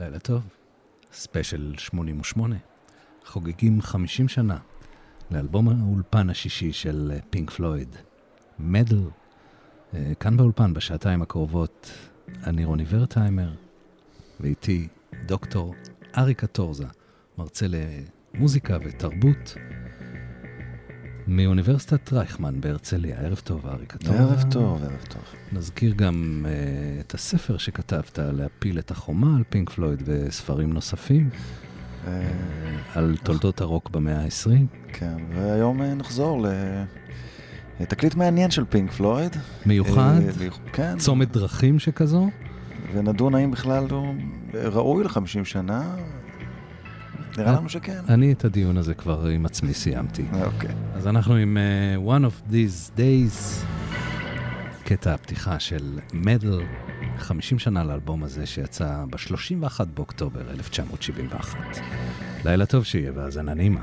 לילה טוב, ספיישל 88. חוגגים 50 שנה לאלבום האולפן השישי של פינק פלויד, מדל. כאן באולפן בשעתיים הקרובות אני רוני ורטהיימר, ואיתי דוקטור אריק טורזה, מרצה למוזיקה ותרבות. מאוניברסיטת רייכמן בהרצליה. ערב טוב, אריק. ערב טוב, ערב טוב. נזכיר גם uh, את הספר שכתבת, להפיל את החומה על פינק פלויד וספרים נוספים. uh, על תולדות הרוק במאה ה-20. כן, והיום uh, נחזור לתקליט מעניין של פינק פלויד. מיוחד? כן. צומת דרכים שכזו? ונדון האם בכלל הוא ראוי ל-50 שנה, נראה לנו שכן. אני את הדיון הזה כבר עם עצמי סיימתי. אוקיי. אז אנחנו עם uh, One of These Days, קטע הפתיחה של מדל, 50 שנה לאלבום הזה שיצא ב-31 באוקטובר 1971. לילה טוב שיהיה והאזנה נעימה.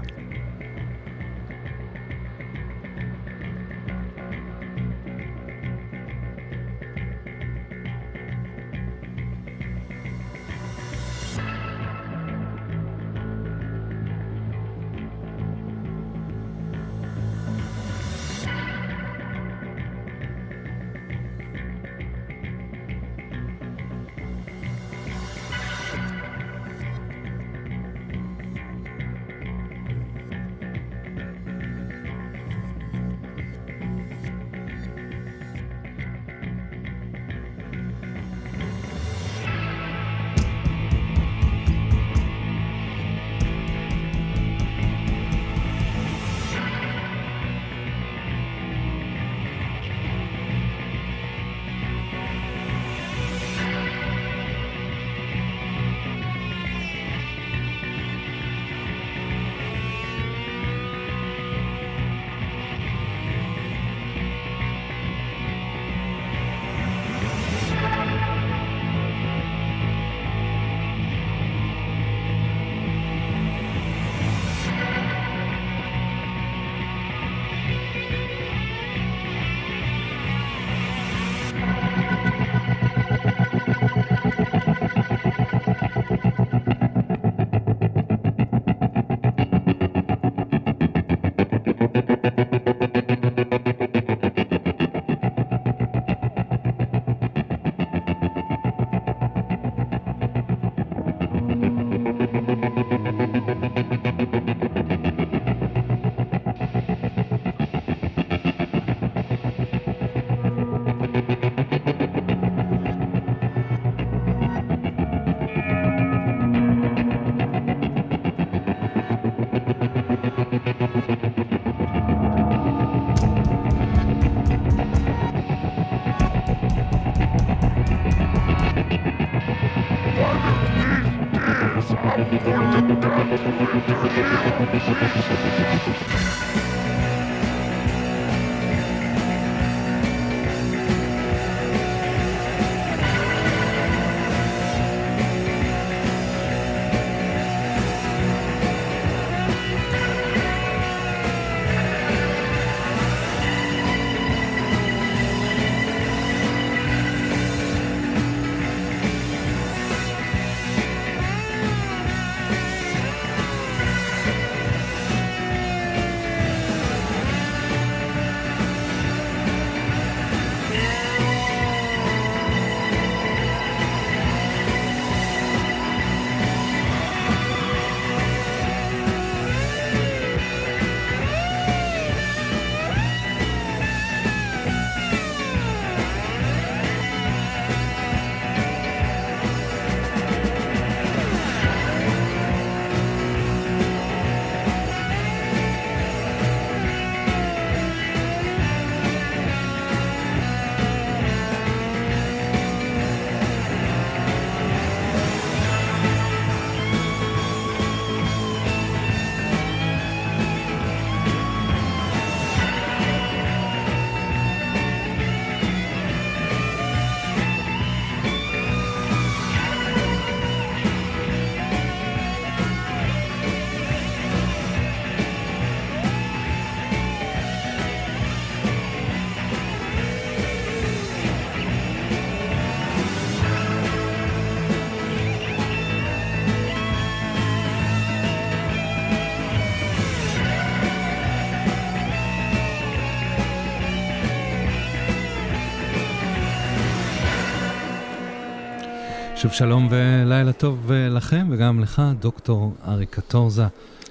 שוב שלום ולילה טוב לכם וגם לך, דוקטור אריק קטורזה,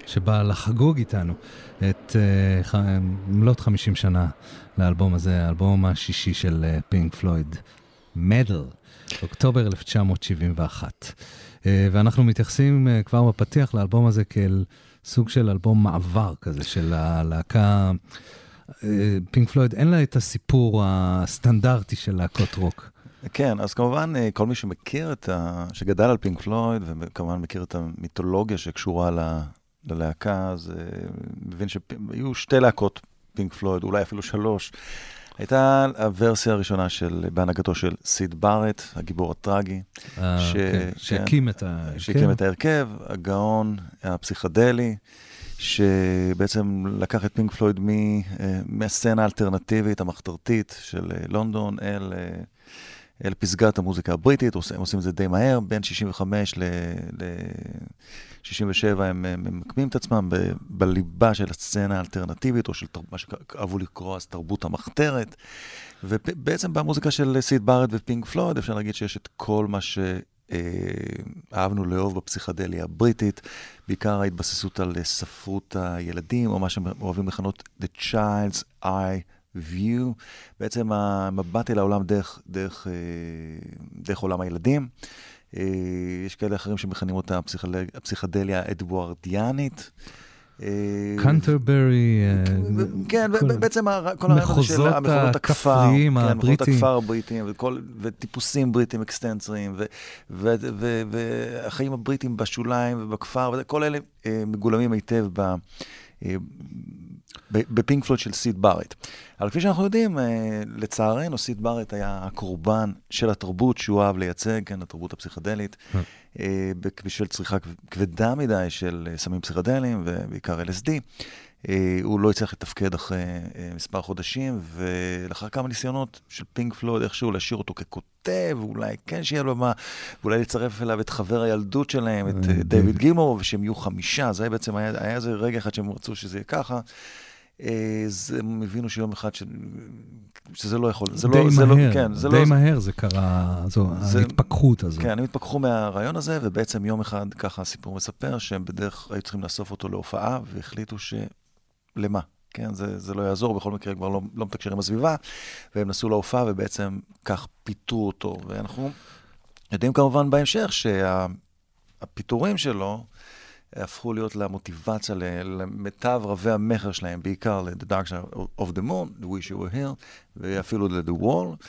שבא לחגוג איתנו את uh, מלאת 50 שנה לאלבום הזה, האלבום השישי של פינק פלויד, מדל, אוקטובר 1971. Uh, ואנחנו מתייחסים uh, כבר בפתיח לאלבום הזה כאל סוג של אלבום מעבר כזה של הלהקה. פינק פלויד, אין לה את הסיפור הסטנדרטי של להקות רוק. כן, אז כמובן, אה, כל מי שמכיר את ה... שגדל על פינק פלויד, וכמובן מכיר את המיתולוגיה שקשורה ל... ללהקה, אז uh, מבין שהיו שתי להקות פינק פלויד, אולי אפילו שלוש. הייתה הוורסיה הראשונה של, בהנהגתו של סיד בארט, הגיבור הטרגי. אה, ש... כן, שהקים כן, את ההרכב. שהקים את ההרכב, הגאון הפסיכדלי, שבעצם לקח את פינק פלויד מ... מהסצנה האלטרנטיבית, המחתרתית של לונדון אל... אל פסגת המוזיקה הבריטית, הם עושים את זה די מהר, בין 65 ל-67 הם ממקמים את עצמם ב- בליבה של הסצנה האלטרנטיבית, או של תר... מה שאהבו לקרוא אז תרבות המחתרת. ובעצם במוזיקה של סיד בארד ופינק פלויד, אפשר להגיד שיש את כל מה שאהבנו לאהוב בפסיכדליה הבריטית, בעיקר ההתבססות על ספרות הילדים, או מה שהם אוהבים לכנות The Child's Eye. View, בעצם המבט אל העולם דרך, דרך, אה, דרך עולם הילדים. אה, יש כאלה אחרים שמכנים אותה הפסיכדליה האדוארדיאנית. אה, קנטרברי, כן, בעצם כל הרעיון של המחוזות הכפר, כן, מחוזות הכפר הבריטיים, וטיפוסים בריטיים אקסטנצריים, והחיים הבריטיים בשוליים ובכפר, כל אלה מגולמים היטב בפינק פלויד של סיד בארט. אבל כפי שאנחנו יודעים, אה, לצערנו, סיד בארט היה הקורבן של התרבות שהוא אהב לייצג, כן, התרבות הפסיכדלית, אה. אה, בשביל צריכה כבדה מדי של סמים פסיכדליים, ובעיקר LSD. הוא לא הצליח לתפקד אחרי מספר חודשים, ולאחר כמה ניסיונות של פינק פלויד, איכשהו להשאיר אותו ככותב, אולי כן שיהיה לו מה, ואולי לצרף אליו את חבר הילדות שלהם, את דיוויד גימור, ושהם יהיו חמישה, זה בעצם היה, היה איזה רגע אחד שהם רצו שזה יהיה ככה. אז הם הבינו שיום אחד ש... שזה לא יכול. זה די לא, מהר, זה לא, כן, זה די לא... מהר זה קרה, זו זה... ההתפכחות הזו. כן, הם התפכחו מהרעיון הזה, ובעצם יום אחד, ככה הסיפור מספר, שהם בדרך היו צריכים לאסוף אותו להופעה, והחליטו ש... למה? כן, זה, זה לא יעזור, בכל מקרה כבר לא, לא מתקשר עם הסביבה, והם נסעו להופעה ובעצם כך פיתו אותו. ואנחנו יודעים כמובן בהמשך שהפיטורים שה... שלו, הפכו להיות למוטיבציה, למיטב רבי המכר שלהם, בעיקר ל-The Dark Side of the Moon, The Wish You Were Here, ואפילו ל-The Wall.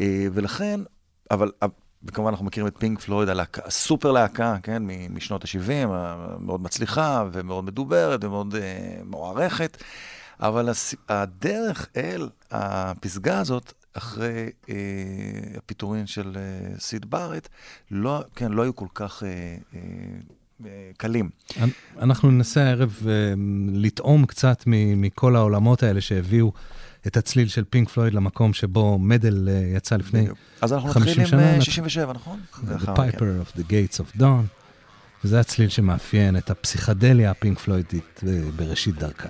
אה, ולכן, אבל וכמובן אנחנו מכירים את פינק פלויד, הסופר להקה, כן, משנות ה-70, מאוד מצליחה ומאוד מדוברת ומאוד uh, מוערכת, אבל הס... הדרך אל הפסגה הזאת, אחרי אה, הפיטורין של אה, סיד בארט, לא, כן, לא היו כל כך... אה, אה, קלים. אנחנו ננסה הערב אה, לטעום קצת מכל העולמות האלה שהביאו את הצליל של פינק פלויד למקום שבו מדל אה, יצא לפני 50 שנה. אז אנחנו נתחיל עם 67, נכון? The Piper of the Gates of Dawn, וזה הצליל שמאפיין את הפסיכדליה הפינק פלוידית בראשית דרכה.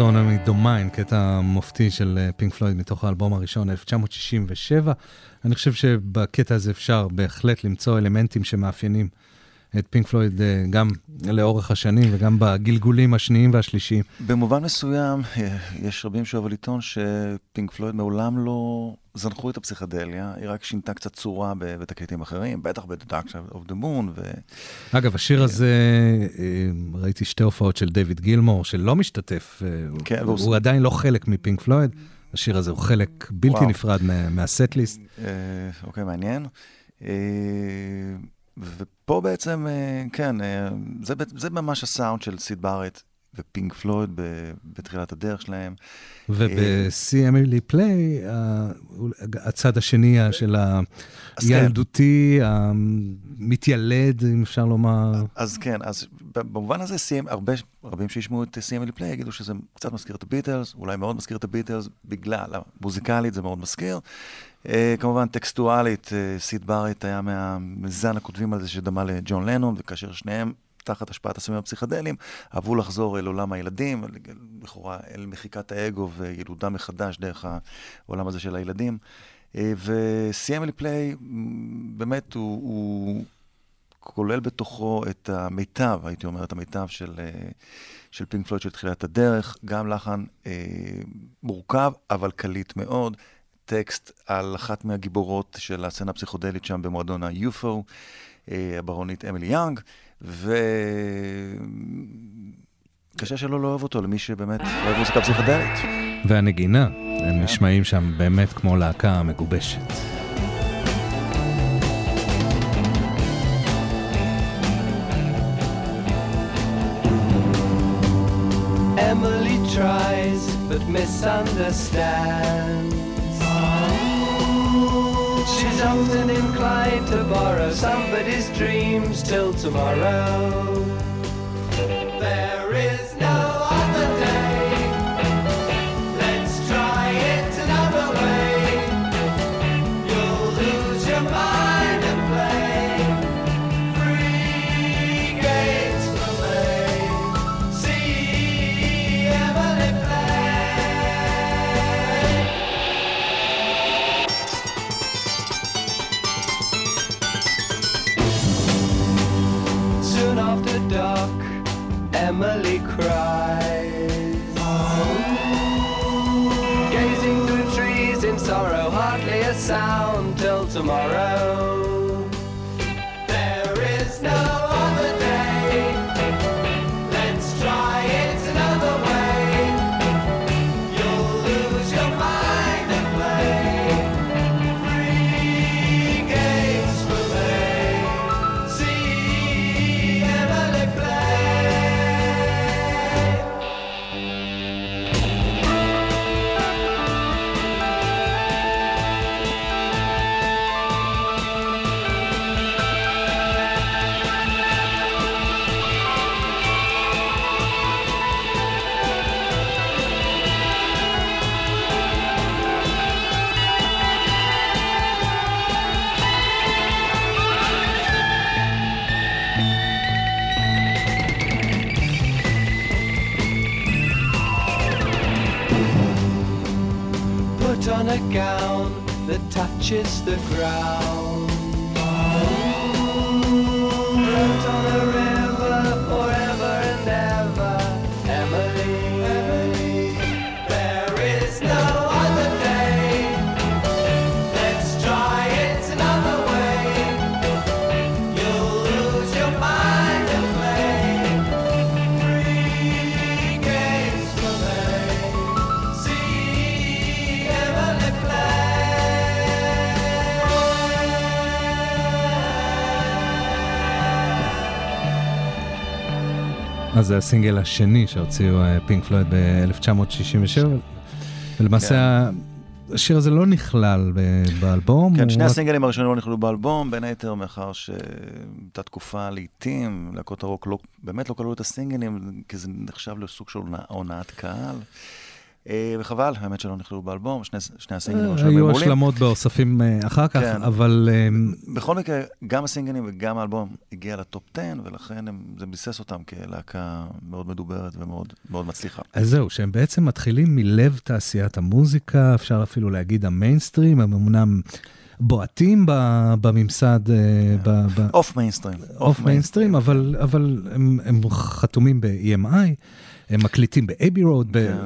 Astronomy Domine, קטע מופתי של פינק פלויד מתוך האלבום הראשון, 1967. אני חושב שבקטע הזה אפשר בהחלט למצוא אלמנטים שמאפיינים את פינק פלויד גם לאורך השנים וגם בגלגולים השניים והשלישיים. במובן מסוים, יש רבים שאוהבים לטעון שפינק פלויד מעולם לא זנחו את הפסיכדליה, היא רק שינתה קצת צורה בתקליטים אחרים, בטח ב-The Dark Side of the Moon. ו... אגב, השיר הזה, ראיתי שתי הופעות של דיוויד גילמור, שלא משתתף, כן, הוא, הוא עדיין לא חלק מפינק פלויד. השיר הזה הוא חלק בלתי וואו. נפרד מהסט-ליסט. אוקיי, מעניין. ופה בעצם, כן, זה, זה ממש הסאונד של סיד בארט ופינק פלויד בתחילת הדרך שלהם. וב-See Emily Play, הצד השני של הילדותי, המתיילד, אם אפשר לומר. אז כן, אז במובן הזה, הרבה, רבים שישמעו את See Emily Play יגידו שזה קצת מזכיר את הביטלס, אולי מאוד מזכיר את הביטלס, בגלל, המוזיקלית זה מאוד מזכיר. Uh, כמובן, טקסטואלית, uh, סיד בארט היה מהזן הכותבים על זה שדמה לג'ון לנון, וכאשר שניהם תחת השפעת הסמים הפסיכדליים, אהבו לחזור אל עולם הילדים, לכאורה אל מחיקת האגו וילודה מחדש דרך העולם הזה של הילדים. ו-CML פליי, באמת, הוא, הוא כולל בתוכו את המיטב, הייתי אומר, את המיטב של, של פינק פלויד של תחילת הדרך, גם לחן אה, מורכב, אבל קליט מאוד. טקסט על אחת מהגיבורות של הסצנה הפסיכודלית שם במועדון ה-UFO, אה, הברונית אמילי יאנג. וקשה שלא לאהוב אותו למי שבאמת אוהב מוזיקה פסיכדלית. והנגינה, הם נשמעים שם באמת כמו להקה מגובשת. Emily tries but misunderstands Often inclined to borrow somebody's dreams till tomorrow. Touches the ground. זה הסינגל השני שהוציאו פינק פלויד ב-1967, ולמעשה השיר הזה לא נכלל באלבום. כן, שני רק- הסינגלים הראשונים לא נכללו באלבום, בין היתר מאחר שהייתה תקופה לעיתים, להקות הרוק לא, באמת לא כללו את הסינגלים, כי זה נחשב לסוג של הונאת קהל. אה, וחבל, האמת שלא נכללו באלבום, שני, שני הסינגלים הראשונים היו מעולים. השלמות באוספים אה, אחר כך, כן. אבל אה, בכל מקרה, גם הסינגלים וגם האלבום הגיע ל top 10, ולכן הם, זה ביסס אותם כלהקה מאוד מדוברת ומאוד מאוד מצליחה. אז זהו, שהם בעצם מתחילים מלב תעשיית המוזיקה, אפשר אפילו להגיד המיינסטרים, הם אמנם בועטים בממסד, אה, ב- off mainstream. off mainstream, אבל, אבל הם, הם חתומים ב-EMI, הם מקליטים ב Abbey Road, כן.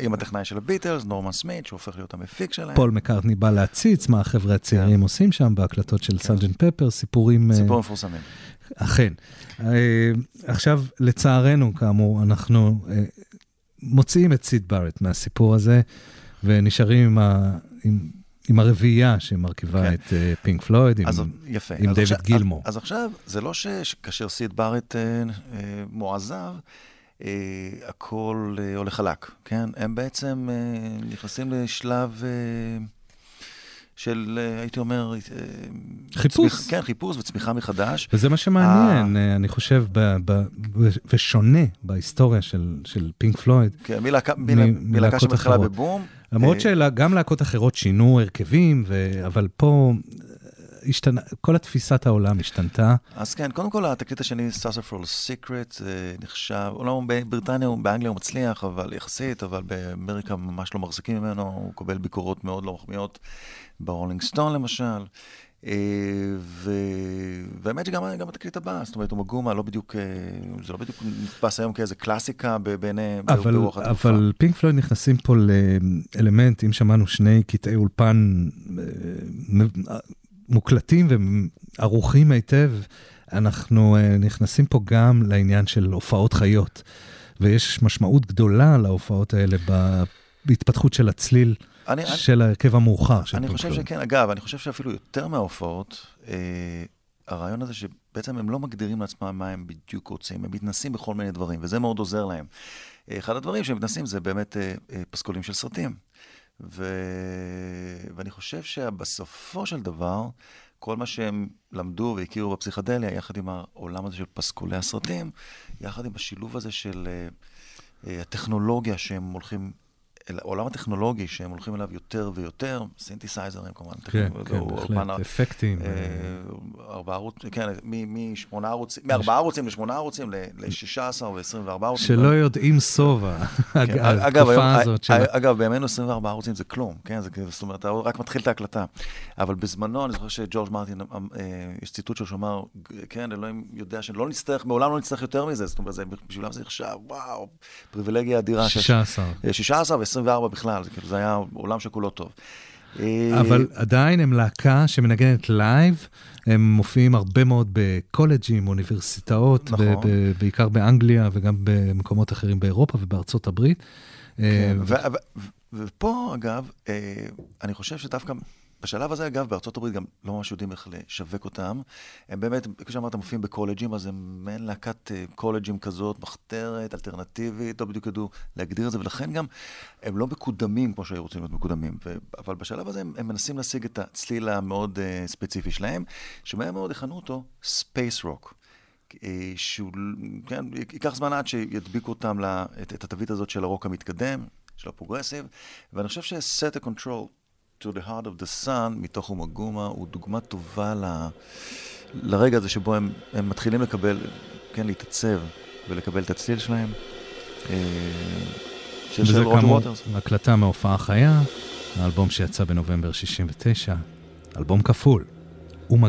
עם, הטכנאי של הביטלס, נורמן סמית, שהופך להיות המפיק שלהם. פול מקארטני בא להציץ מה החבר'ה הצעירים עושים שם בהקלטות של סארג'נט פפר, סיפורים... אה, סיפור מפורסמים. אכן. אה, עכשיו, לצערנו, כאמור, אנחנו אה, מוציאים את סיד בארט מהסיפור הזה, ונשארים עם, ה, עם, עם הרביעייה שמרכיבה כן. את פינק פלויד, עם, אז יפה. עם אז דיוויד עכשיו- גילמור. אז, אז עכשיו, זה לא שכאשר סיד בארט אה, אה, מועזב, הכל אה, הולך חלק, כן? הם בעצם אה, נכנסים לשלב אה, של, אה, הייתי אומר... אה, חיפוש. צמיח, כן, חיפוש וצמיחה מחדש. וזה מה שמעניין, אה, אני חושב, ב, ב, ב, ושונה בהיסטוריה של, של פינק פלויד. כן, מלהקה, שמתחילה. בבום. למרות אה, שגם להקות אחרות שינו הרכבים, ו... אבל פה אה, השתנה, כל התפיסת העולם השתנתה. אז כן, קודם כל, התקליט השני, Secret, זה נחשב, אומנם בבריטניה, הוא- באנגליה הוא מצליח, אבל יחסית, אבל באמריקה ממש לא מחזיקים ממנו, הוא קבל ביקורות מאוד לא מחמיאות ב Rolling Stone למשל. אה, ו... והאמת שגם גם התקליט הבא, זאת אומרת, Ummagumma, לא בדיוק, אה, זה לא בדיוק נתפס היום כאיזה קלאסיקה בעיני, אבל, ברוח התקופה. אבל פינק פלויד נכנסים פה לאלמנט, אם שמענו שני קטעי אולפן אה, מוקלטים וערוכים היטב, אנחנו אה, נכנסים פה גם לעניין של הופעות חיות, ויש משמעות גדולה להופעות האלה בהתפתחות של הצליל אני, של ההרכב המאוחר אני חושב פלויד. שכן, אגב, אני חושב שאפילו יותר מההופעות, אה, הרעיון הזה שבעצם הם לא מגדירים לעצמם מה הם בדיוק רוצים, הם מתנסים בכל מיני דברים, וזה מאוד עוזר להם. אה, אחד הדברים שהם מתנסים זה באמת אה, אה, פסקולים של סרטים. ו... ואני חושב שבסופו של דבר, כל מה שהם למדו והכירו בפסיכדליה, יחד עם העולם הזה של פסקולי הסרטים, יחד עם השילוב הזה של אה, הטכנולוגיה שהם הולכים, העולם הטכנולוגי שהם הולכים אליו יותר ויותר, סינתסייזרים כמובן, כן, כן, בהחלט, אפקטים. אה, ארבעה ערוצים, כן, מ- משמונה ערוצים, מארבעה ערוצים לשמונה ערוצים, ל-16 ו-24 ערוצים. שלא יודעים שובע, כן, התקופה הזאת של... אגב, בימינו 24 ערוצים זה כלום, כן? זאת אומרת, אתה רק מתחיל את ההקלטה. אבל בזמנו, אני זוכר שג'ורג' מרטין, אה, יש ציטוט שלו שאמר, כן, אלוהים יודע שלא נצטרך, מעולם לא נצטרך יותר מזה, זאת אומרת, בשבילם זה נחשב, וואו, פריבילגיה אדירה. שיש- 16. אה, 16 ו-24 בכלל, זה כאילו, זה היה עולם שכולו טוב. אה, אבל עדיין הם להקה שמנגנת לייב, הם מופיעים הרבה מאוד בקולג'ים, אוניברסיטאות, נכון. ב- בעיקר באנגליה וגם במקומות אחרים באירופה ובארצות הברית. כן, אה, ו- ו- ו- ופה, אגב, אה, אני חושב שדווקא בשלב הזה, אגב, בארצות הברית גם לא ממש יודעים איך לשווק אותם. הם באמת, כפי שאמרת, מופיעים בקולג'ים, אז הם מעין להקת אה, קולג'ים כזאת, מחתרת, אלטרנטיבית, לא בדיוק ידעו להגדיר את זה, ולכן גם הם לא מקודמים כמו שהיו רוצים להיות מקודמים. ו- אבל בשלב הזה הם, הם מנסים להשיג את הצליל המאוד אה, ספציפי שלהם, שמהר מאוד יכנו אותו ספייס רוק. אה, שהוא, כן, ייקח זמן עד שידביקו אותם לה, את, את התווית הזאת של הרוק המתקדם, של הפרוגרסיב, ואני חושב ש-set a control to the heart of the sun מתוך אומגומה הוא דוגמה טובה ל, לרגע הזה שבו הם, הם מתחילים לקבל, כן, להתעצב ולקבל את הצליל שלהם. אה, וזה כאמור. הקלטה מהופעה חיה, האלבום שיצא בנובמבר 69, אלבום כפול, אומה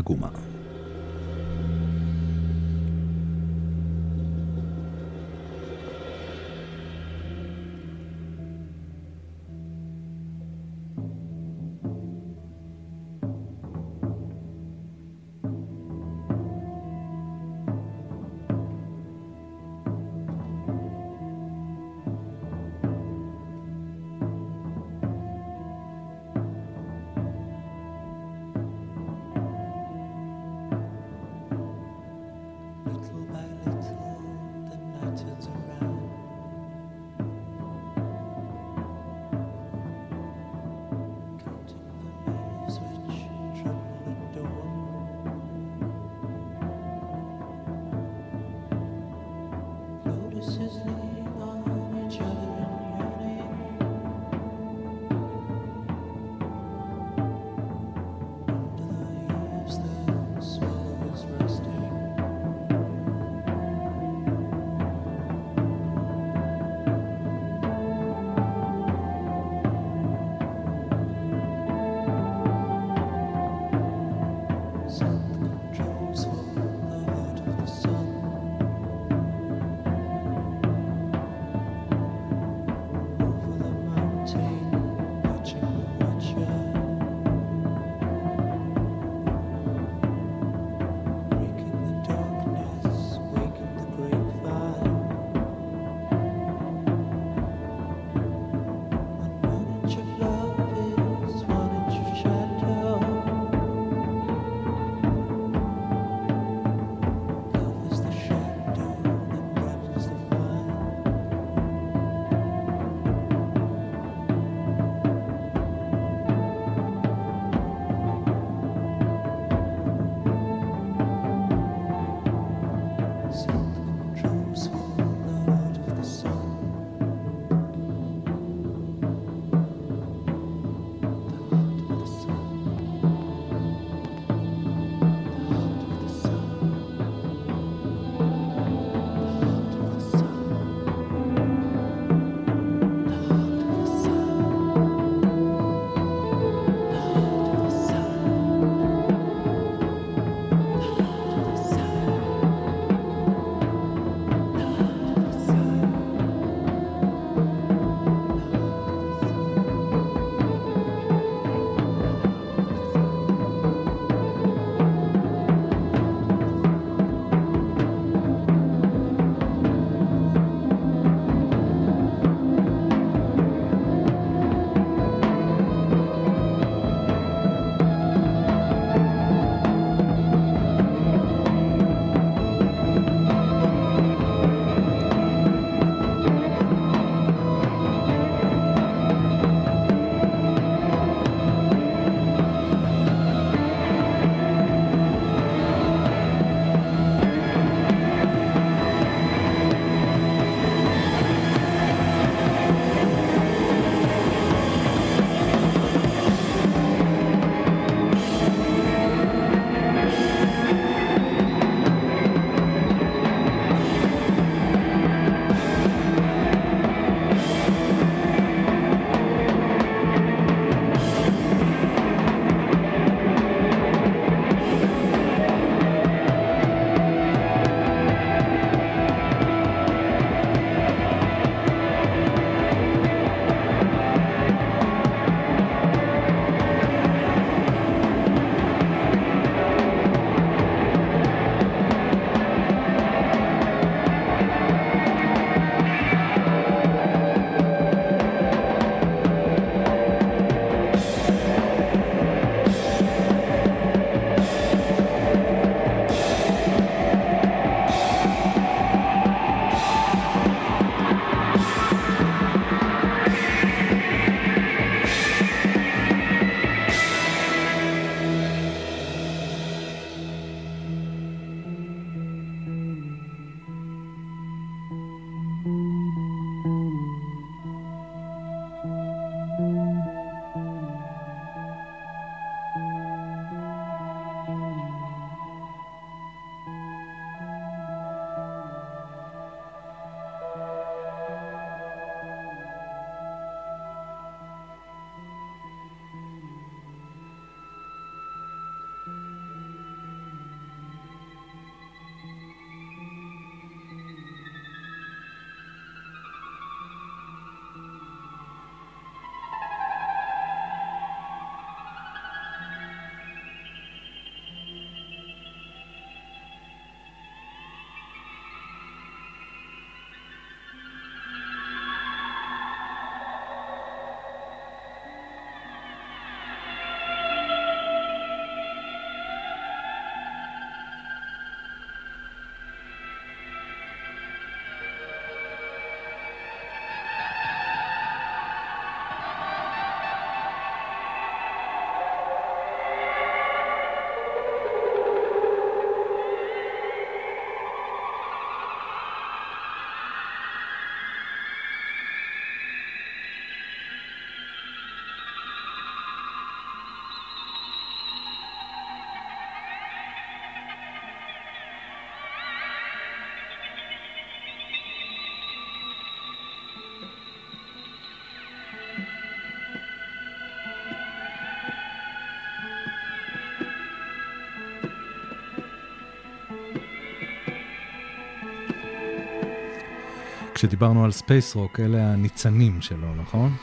כשדיברנו על ספייס רוק, אלה הניצנים שלו, נכון?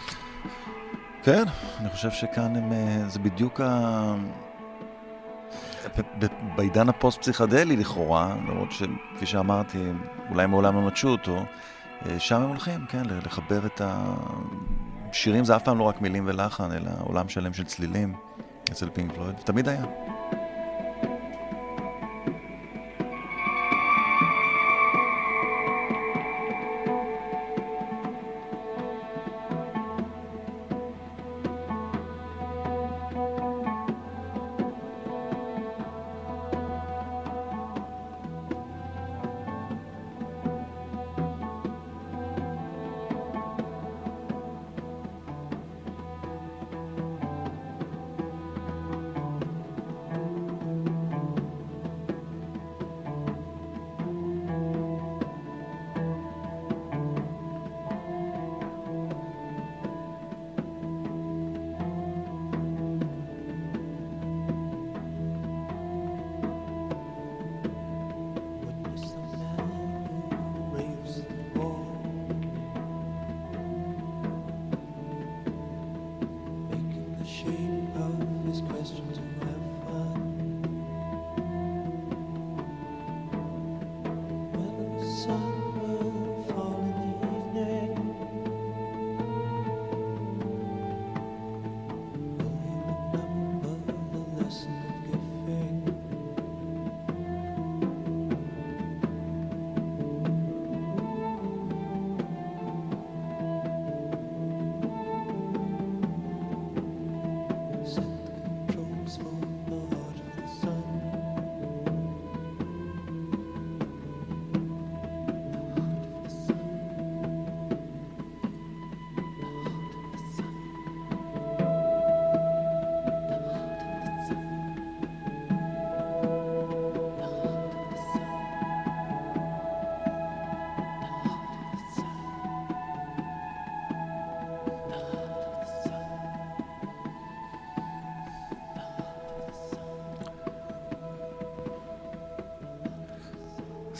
כן, אני חושב שכאן הם, אה, זה בדיוק ה... בעידן הפוסט-פסיכדלי לכאורה, למרות שכפי שאמרתי, אולי מעולם לא נטשו אותו, אה, שם הם הולכים, כן, לחבר את השירים, זה אף פעם לא רק מילים ולחן, אלא עולם שלם של צלילים אצל פינק פלויד, תמיד היה.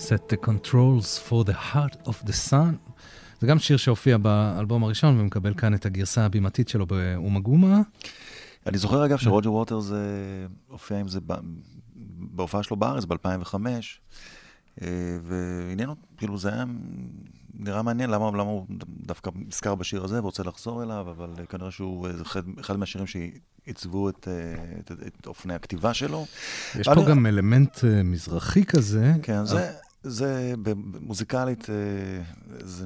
Set the controls for the heart of the sun. זה גם שיר שהופיע באלבום הראשון ומקבל כאן את הגרסה הבימתית שלו באומה גומה. אני זוכר אגב שרוג'ר ווטרס הופיע עם זה בהופעה שלו בארץ ב-2005, אה, ועניין אותי, כאילו זה היה נראה מעניין למה, למה הוא דווקא נזכר בשיר הזה ורוצה לחזור אליו, אבל כנראה שהוא אחד, אחד מהשירים שעיצבו את, את, את, את אופני הכתיבה שלו. יש פה. גם אלמנט אה, מזרחי כזה. כן, זה... זה מוזיקלית, אה, זה,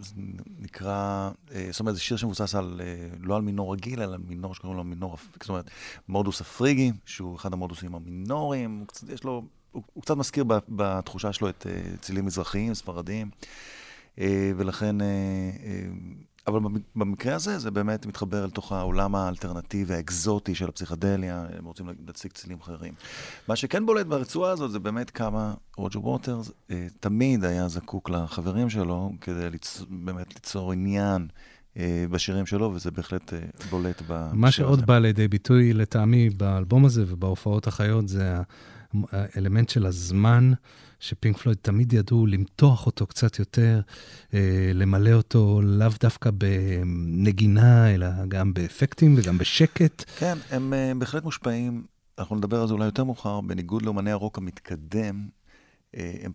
זה נקרא, אה, זאת אומרת, זה שיר שמבוסס על, אה, לא על מינור רגיל, אלא על מינור שקוראים לו מינור, זאת אומרת, מודוס הפריגי, שהוא אחד המודוסים המינוריים, יש לו, הוא, הוא קצת מזכיר בתחושה שלו את צילים מזרחיים, ספרדיים, ולכן אבל במקרה הזה, זה באמת מתחבר אל תוך העולם האלטרנטיבי, האקזוטי של הפסיכדליה, הם רוצים להציג צילים אחרים. מה שכן בולט ברצועה הזאת, זה באמת כמה רוג'ר ווטרס אה, תמיד היה זקוק לחברים שלו, כדי ליצ... באמת ליצור עניין. אה, בשירים שלו, וזה בהחלט אה, בולט בשיר הזה. מה שעוד בא לידי ביטוי לטעמי באלבום הזה ובהופעות החיות, זה האלמנט של הזמן. שפינק פלויד תמיד ידעו למתוח אותו קצת יותר, אה, למלא אותו לאו דווקא בנגינה, אלא גם באפקטים וגם בשקט. כן, הם אה, בהחלט מושפעים, אנחנו נדבר על זה אולי יותר מאוחר, בניגוד לאמני הרוק המתקדם, אה, הם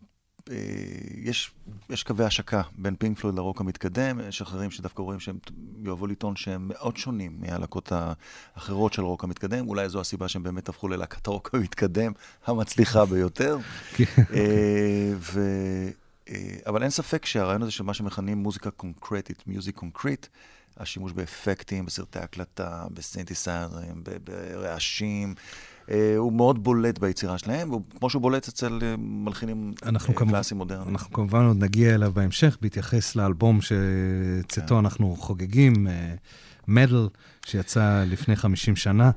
יש, יש קווי השקה בין פינק פלויד לרוק המתקדם, יש אחרים שדווקא רואים שהם יאהבו לטעון שהם מאוד שונים מהלהקות האחרות של רוק המתקדם, אולי זו הסיבה שהם באמת הפכו ללהקת הרוק המתקדם המצליחה ביותר. כן. אה, ו... אה, אבל אין ספק שהרעיון הזה של מה שמכנים מוזיקה קונקרטית, musique concrète, השימוש באפקטים, בסרטי הקלטה, בסינתסייזרים, ברעשים, אה, הוא מאוד בולט ביצירה שלהם, וכמו שהוא בולט אצל אה, מלחינים אה, קלאסיים מודרניים. אנחנו כמובן עוד נגיע אליו בהמשך, בהתייחס לאלבום שצאתו כן. אנחנו חוגגים, מדל, שיצא לפני 50 שנה.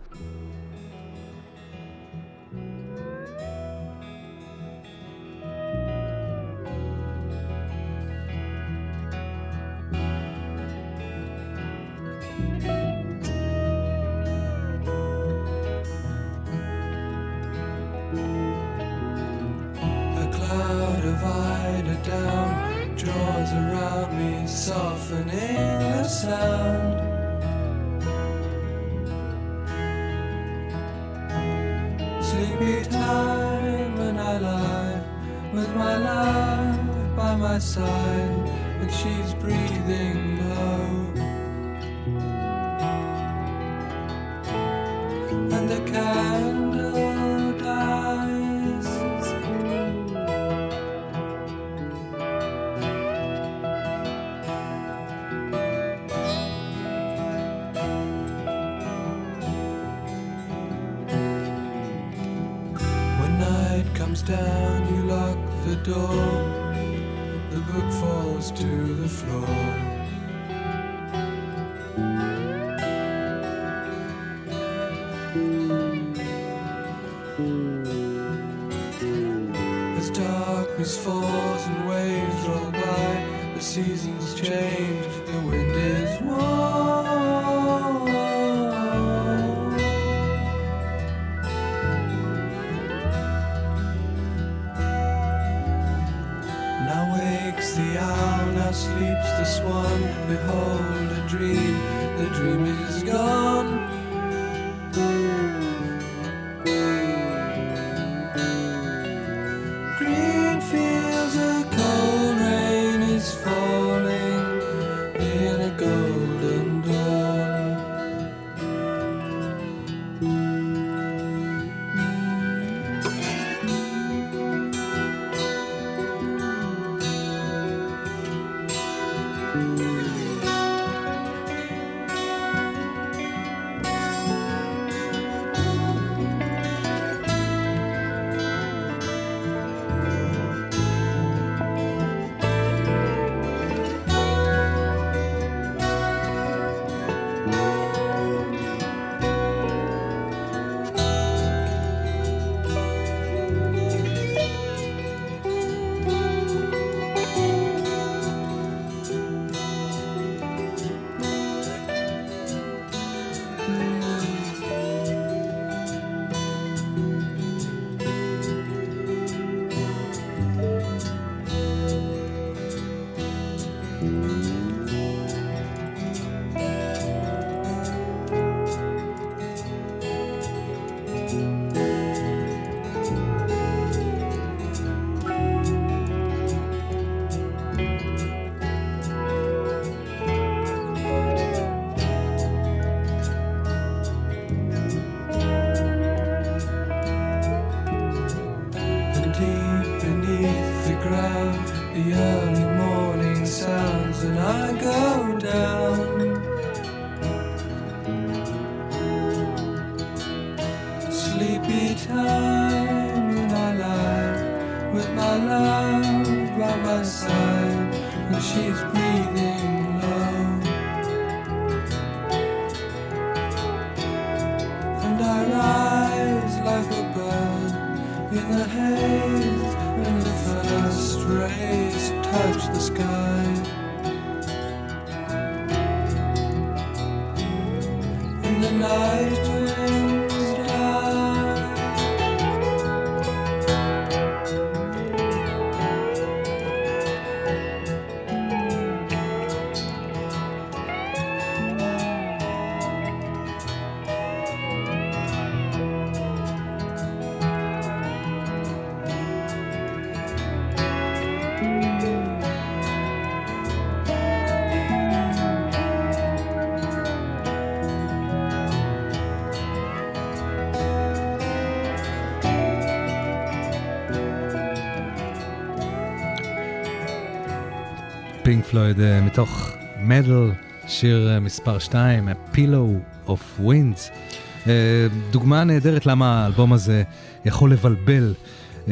Go down. Sleepy time, and I lie with my love by my side, and she's פלויד אה, מתוך מדל, שיר אה, מספר 2, A Pillow of Winds. אה, דוגמה נהדרת למה האלבום הזה יכול לבלבל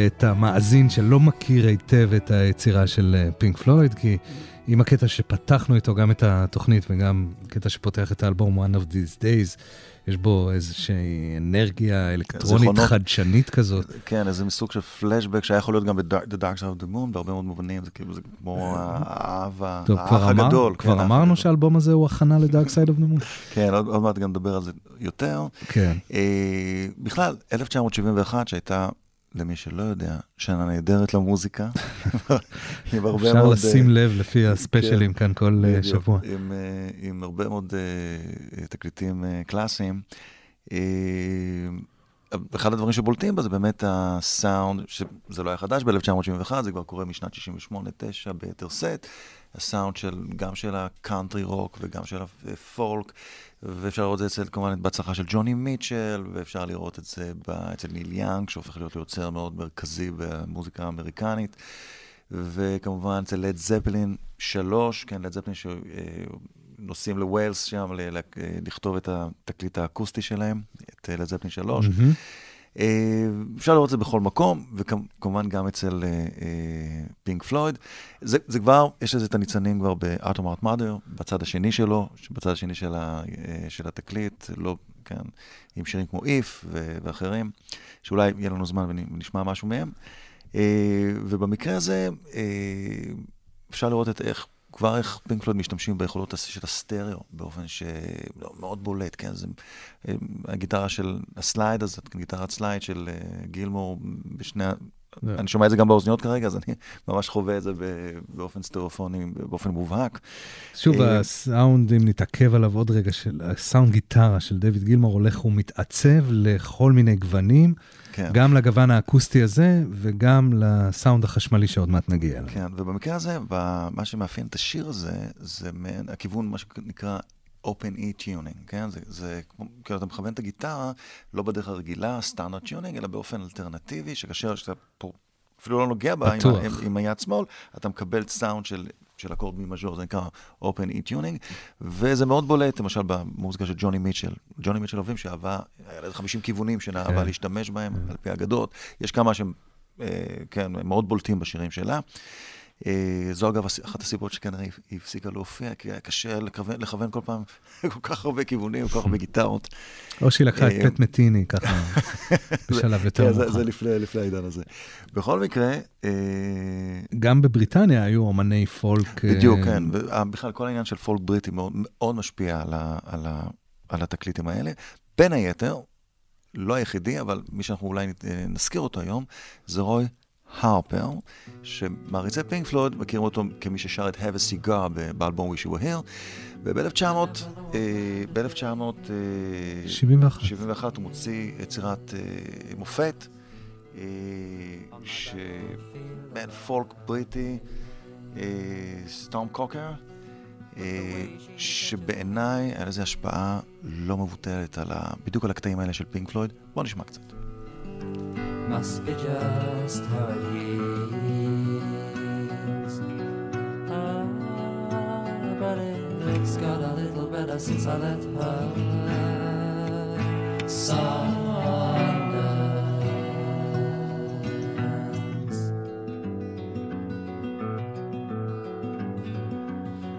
את המאזין שלא מכיר היטב את היצירה של פינק פלויד, כי עם הקטע שפתחנו איתו גם את התוכנית וגם קטע שפותח את האלבום One of These Days, יש בו איזושהי אנרגיה אלקטרונית. חדשנית כזאת. כן, איזה מסוג של פלשבק שהיה יכול להיות גם ב-The Dark Side of the Moon, בהרבה מאוד מובנים, זה כאילו, זה כמו האב ה- טוב, כבר, האח הגדול. כבר כן, אמרנו. שהאלבום הזה הוא הכנה ל Dark Side of the Moon. כן, עוד, עוד מעט גם נדבר על זה יותר. כן. אה, בכלל, 1971, שהייתה למי שלא יודע, שנה נהדרת למוזיקה. עם הרבה אפשר מאוד... לשים אה, לב לפי הספיישלים כאן כל אה, שבוע. עם, אה, עם הרבה מאוד תקליטים קלאסיים. אחד הדברים שבולטים בה זה באמת הסאונד, שזה לא היה חדש ב-1971, זה כבר קורה משנת 68-9 ביתר שאת. הסאונד של, גם של הקאנטרי רוק וגם של הפולק, ואפשר לראות את זה אצל, כמובן, בהצלחה של ג'וני מיטשל, ואפשר לראות את זה אצל ניל יאנג, שהופך להיות ליוצר מאוד מרכזי במוזיקה האמריקנית. וכמובן אצל לד זפלין 3, כן, לד זפלין שנוסעים לווילס שם ל- לכתוב את התקליט האקוסטי שלהם, את לד זפלין 3. מהמם. אה, אפשר לראות את זה בכל מקום, וכמובן גם אצל פינק פלויד. זה, זה כבר, יש לזה את הניצנים כבר ב-Atom Art Mother, בצד השני שלו, בצד השני של, ה, אה, של התקליט, לא, כן, עם שירים כמו ו- ואחרים, שאולי יהיה לנו זמן ונשמע משהו מהם. אה, ובמקרה הזה, אה, אפשר לראות את איך, כבר איך פינק פלויד משתמשים ביכולות של הסטריאו באופן שמאוד בולט, כן? זה אה, הגיטרה של הסלייד הזאת, גיטרת סלייד של אה, גילמור בשני... זה- אני שומע את זה גם באוזניות כרגע, אז אני ממש חווה את זה באופן סטריאופוני, באופן מובהק. שוב, אה, הסאונד, אם נתעכב עליו עוד רגע, של הסאונד גיטרה של דיוויד גילמור הולך ומתעצב לכל מיני גוונים, כן. גם לגוון האקוסטי הזה וגם לסאונד החשמלי שעוד מעט נגיע אליו. כן, ובמקרה הזה, מה שמאפיין את השיר הזה, זה מעין הכיוון, מה שנקרא open e tuning, כן? זה, זה כמו, כאילו אתה מכוון את הגיטרה, לא בדרך הרגילה, standard tuning, אלא באופן אלטרנטיבי, שכאשר שאתה פה אפילו לא נוגע בה עם, עם, עם היד שמאל, אתה מקבל סאונד של, של אקורד מי מז'ור, זה נקרא open e tuning, וזה מאוד בולט, למשל במוזיקה של ג'וני מיטשל. ג'וני מיטשל אוהבים שאהבה, היה לה 50 כיוונים שנאהבה כן. להשתמש בהם, על פי אגדות. יש כמה שהם, אה, כן, מאוד בולטים בשירים שלה. אה, זו אגב אחת הסיבות שכנראה היא הפסיקה להופיע, כי היה קשה לכוון, לכוון כל פעם כל כך הרבה כיוונים, כל כך הרבה גיטרות. או שהיא לקחה את אה, פט מטיני ככה בשלב יותר כן, זה, מאוחר. זה לפני, העידן הזה. בכל מקרה, אה, גם בבריטניה היו אומני פולק. בדיוק, כן. ובכלל, כל העניין של פולק בריטי מאוד, משפיע על, התקליטים האלה. בין היתר, לא היחידי, אבל מי שאנחנו אולי נזכיר אותו היום, זה רוי הרפר, שמעריצי פינק פלויד מכירים אותו כמי ששר את Have a Cigar באלבום Wish You Were Here, וב-1971 ב-1971 71. הוא מוציא יצירת אה, מופת, שבן פולק בריטי, סטום קוקר, שבעיניי היה לזה השפעה לא מבוטלת על ה... בדיוק על הקטעים האלה של פינק פלויד. בואו נשמע קצת. Must be just how it is. Ah, but it's got a little better since I let her. Sundance.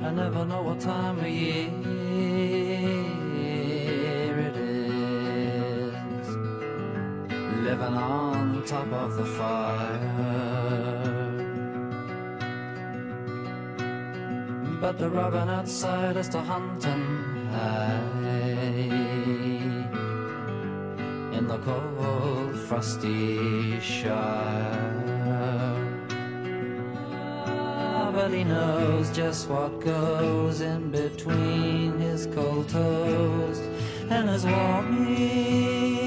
I never know what time of year living on top of the fire. But the robin outside is to hunt and hide in the cold, frosty shire. But he knows just what goes in between his cold toes and his warm ears.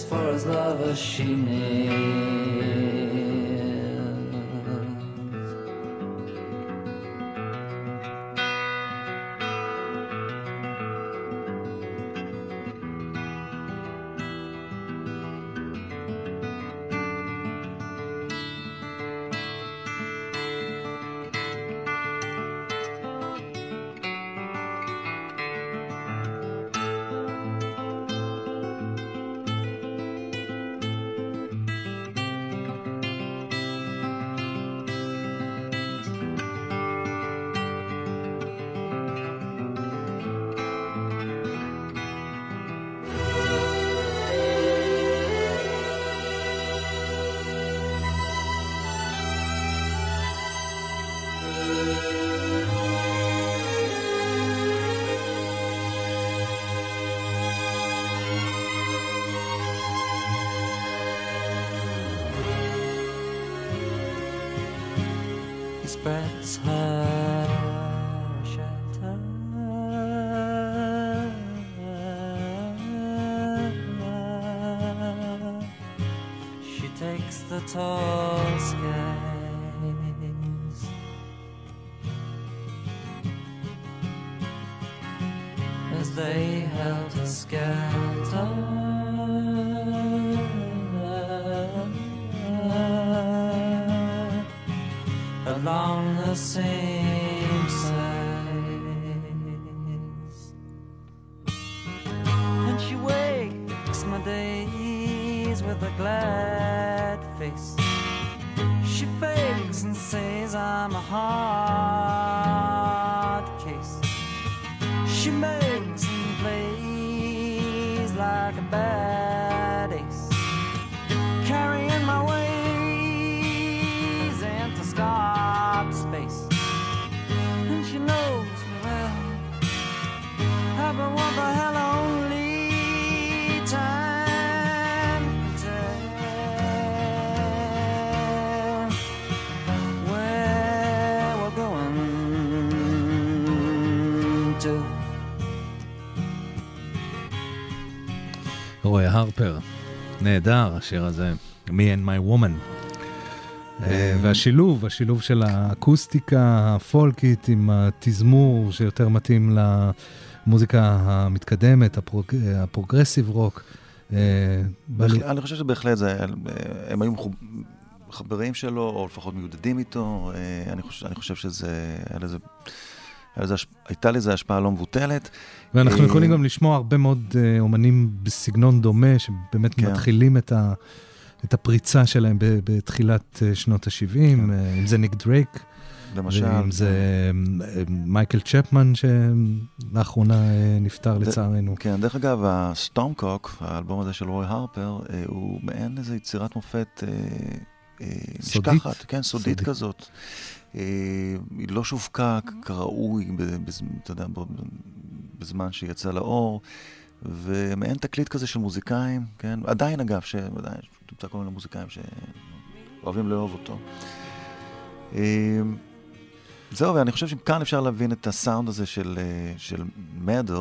For his lover she nears. The tall skies. As they helter skelter נהדר השיר הזה, Me and My Woman. אה, והשילוב, השילוב של האקוסטיקה הפולקית עם התזמור שיותר מתאים למוזיקה המתקדמת, הפרוג... הפרוגרסיב רוק. אה, אני חושב שבהחלט זה, הם היו חברים שלו, או לפחות מיודדים איתו. אה, אני חושב, אני חושב שזה, היה לזה, הייתה לזה השפעה לא מבוטלת. ואנחנו אה, יכולים גם לשמוע הרבה מאוד אה, אומנים בסגנון דומה, שבאמת כן. מתחילים את, ה, את הפריצה שלהם ב- בתחילת אה, שנות ה-70, כן. אם זה ניק דרייק, למשל, ואם זה אה, מייקל צ'פמן, שלאחרונה נפטר לצערנו. כן, דרך אגב, ה Stormcock, האלבום הזה של רוי הרפר, הוא מעין איזו יצירת מופת סודית. נשכחת, כן, סודית סודית. כזאת. אה, היא לא שווקה כראוי, אתה יודע, בזמן שהיא יצאה לאור, ומעין תקליט כזה של מוזיקאים, כן, עדיין אגב, שעדיין תמצא כל מיני מוזיקאים שאוהבים לאהוב אותו. אה, זהו, ואני חושב שכאן אפשר להבין את הסאונד הזה של, אה, של מדל.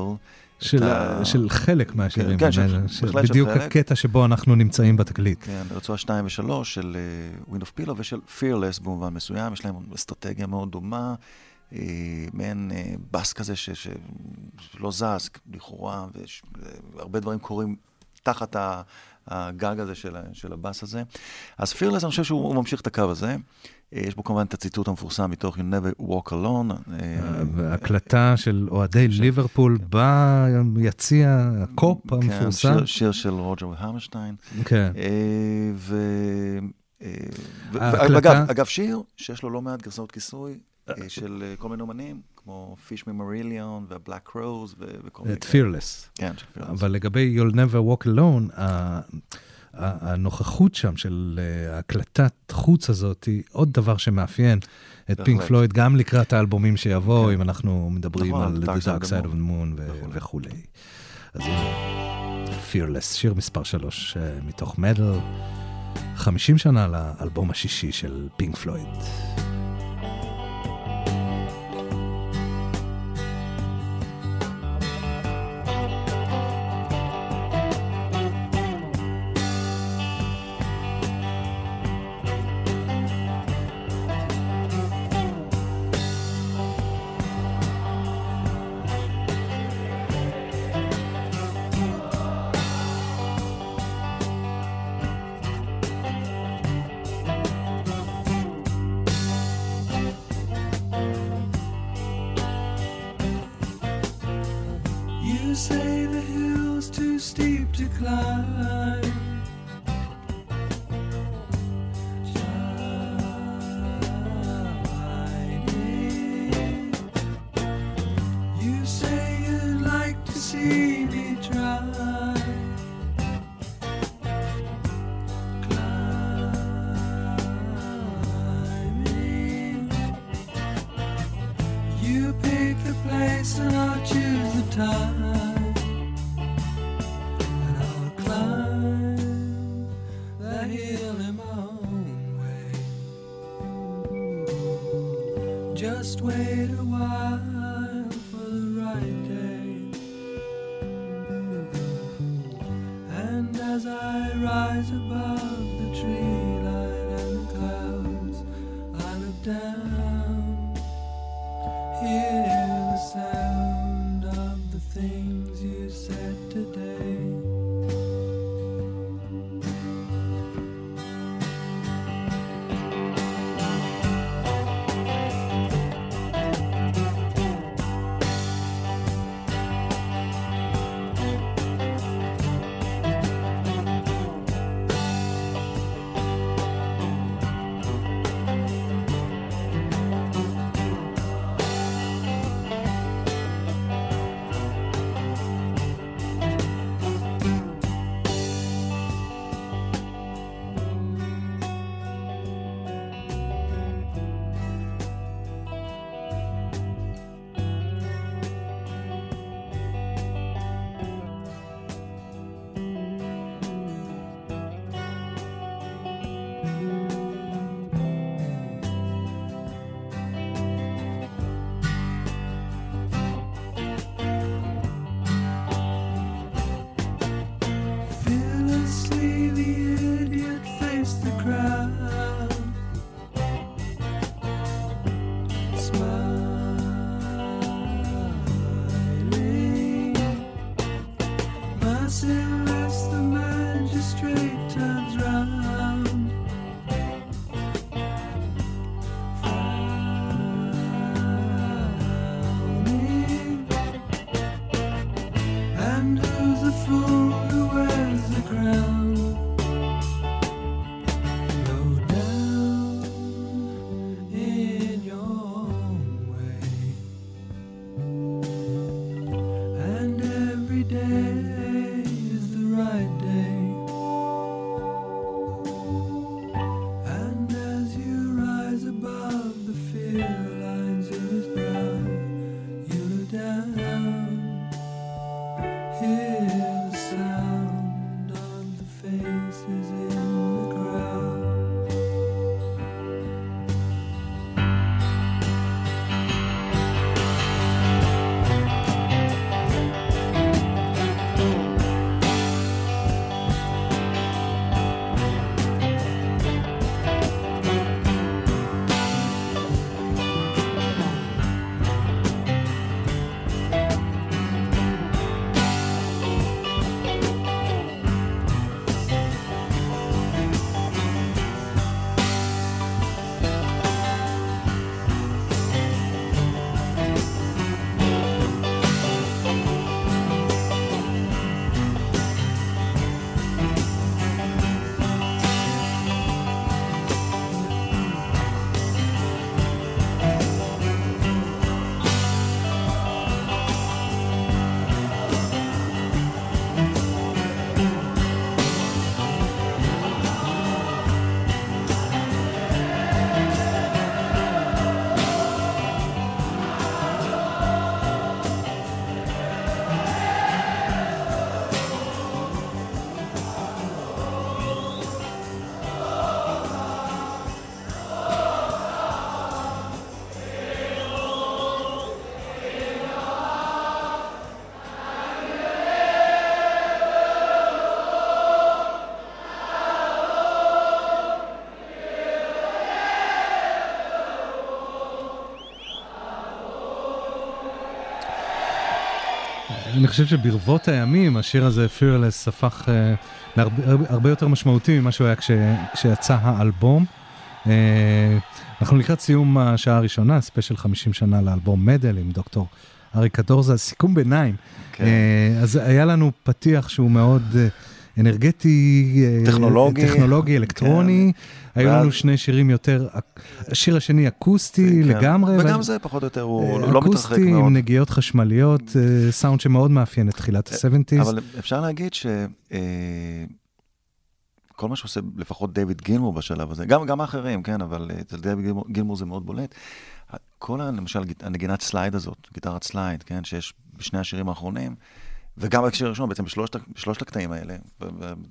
של, ה-. של חלק מהשירים, כן, של- האלה, בהחלט של בדיוק חלק. הקטע שבו אנחנו נמצאים בתקליט. כן, רצועה 2 ו-3 של uh, Wind of Pillow ושל Fearless במובן מסוים, יש להם אסטרטגיה מאוד דומה, uh, מעין uh, בס כזה ש, ש, שלא זז לכאורה, והרבה דברים קורים תחת ה, הגג הזה של, של הבס הזה. אז Fearless, אני חושב שהוא הוא ממשיך את הקו הזה. Uh, יש בו כמובן את הציטוט המפורסם מתוך You Never Walk Alone. אה, והקלטה של אוהדי ליברפול ביציע הקופ כן, המפורסם. שיר, שיר של רוג'ר והמרשטיין. כן. אה. אה, ואגב, אגב, שיר שיש לו לא מעט גרסאות כיסוי אה, של אה, כל מיני אומנים, כמו פיש ממריליון והבלק קרוז וכל מיני את פירלס. כן, של Fearless. אבל לגבי You'll Never Walk Alone, הנוכחות שם של אה, הקלטת חוץ הזאת היא עוד דבר שמאפיין את. פינק פלויד, גם לקראת האלבומים שיבואו, כן. אם אנחנו מדברים נכון, על The Dark Side of the Moon ו- וכולי. וכולי. אז הנה, Fearless, שיר מספר 3 מתוך מדל, 50 שנה לאלבום השישי של פינק פלויד. אני חושב שברבות הימים השיר הזה, Fearless, הפך אה, להרבה הרבה יותר משמעותי ממה שהוא היה כש, כשיצא האלבום. אה, אנחנו לקראת סיום השעה הראשונה, ספיישל 50 שנה לאלבום Meddle עם דוקטור ארי קטורזה, סיכום ביניים. כן. אה, אז היה לנו פתיח שהוא מאוד אנרגטי, אה, טכנולוגי. טכנולוגי, אלקטרוני. היו ואז- לנו שני שירים יותר, השיר השני אקוסטי כן. לגמרי. וגם וה- זה פחות או יותר, הוא לא מתרחק אקוסטי מאוד. עם נגיעות חשמליות, אה, סאונד שמאוד מאפיין את תחילת ה-70's. אבל אפשר להגיד ש... אה, כל מה שעושה לפחות דיוויד גילמור בשלב הזה, גם, גם האחרים, כן, אבל אה, אצל דיוויד גילמור, גילמור זה מאוד בולט. כל, למשל, הנגינת סלייד הזאת, גיטרת סלייד, כן, שיש בשני השירים האחרונים, וגם בהקשר הראשון, בעצם בשלושת, בשלושת הקטעים האלה,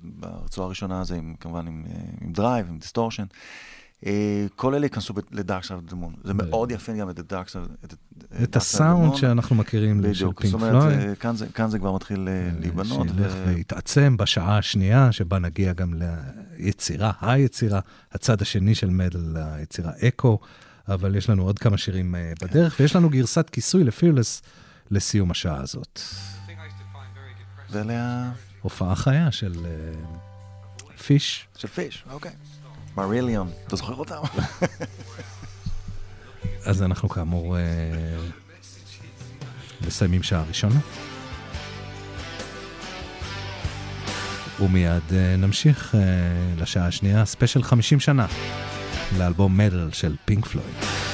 ברצועה הראשונה זה עם, כמובן עם, אה, עם drive, עם distortion, אה, כל אלה ייכנסו ב- ל-Dark Side of the Moon. זה מאוד יפה גם את ה-Dark Side את ה- את הסאונד. שאנחנו מכירים של פינק פלויד. אה, כאן זה- כבר מתחיל להיבנות. שילך ויתעצם בשעה השנייה, שבה נגיע גם ליצירה, היצירה, הצד השני של מדל, היצירה אקו, אבל יש לנו עוד כמה שירים בדרך, ויש לנו גרסת כיסוי לפירלס לסיום השעה הזאת. ואלה ה... הופעה חיה של אה, Fish. של Fish, אוקיי. Marillion, אתה זוכר אותם? אז אנחנו כאמור אה, מסיימים שעה ראשונה. ומיד אה, נמשיך לשעה השנייה, ספיישל 50 שנה, לאלבום Meddle של פינק פלויד.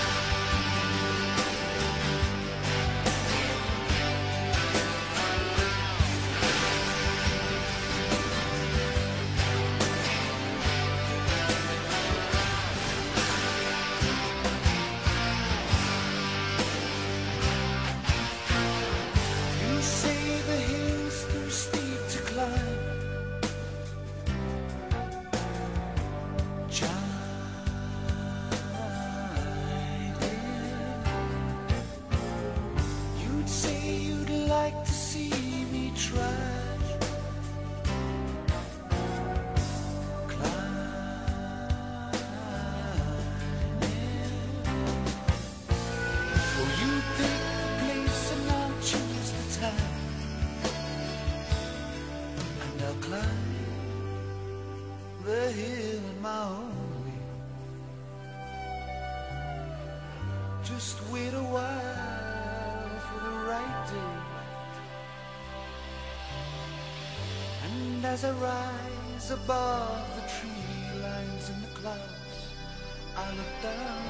As I rise above the tree lines and the clouds, I look down.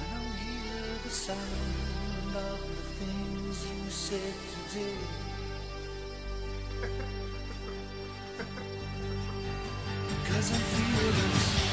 I don't hear the sound of the things you said today. Cause I'm feeling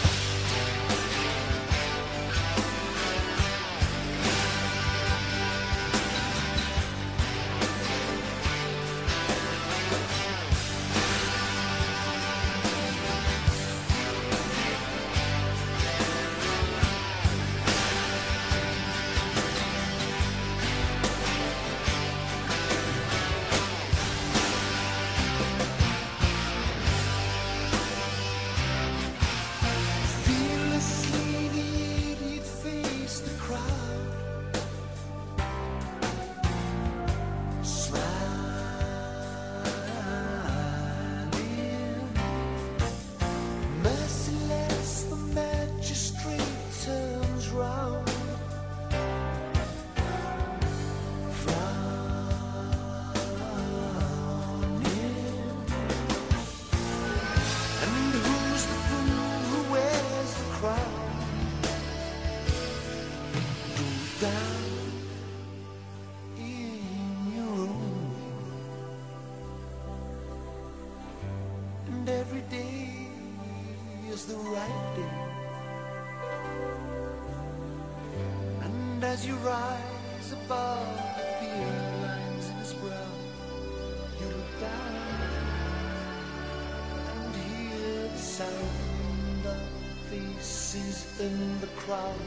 crowd.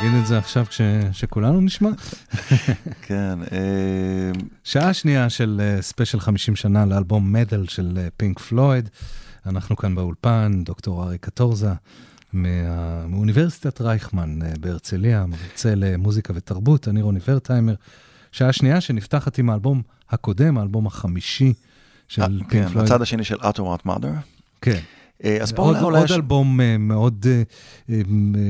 תגיד את זה עכשיו כש- שכולנו נשמע. כן, אה, שעה שנייה של אה, ספיישל 50 שנה לאלבום Meddle של אה, פינק פלויד. אנחנו כאן באולפן, דוקטור ארי קטורזה, מה- מאוניברסיטת רייכמן אה, בהרצליה, מרצה למוזיקה ותרבות, אני רוני ורטהיימר. שעה שנייה שנפתחת עם האלבום הקודם, האלבום החמישי של אה, פינק כן, פלויד. הצד השני של Atom Heart Mother. כן, אה, אז פה עוד, אולי- אולי עוד יש- אלבום אה, מאוד אה, אה,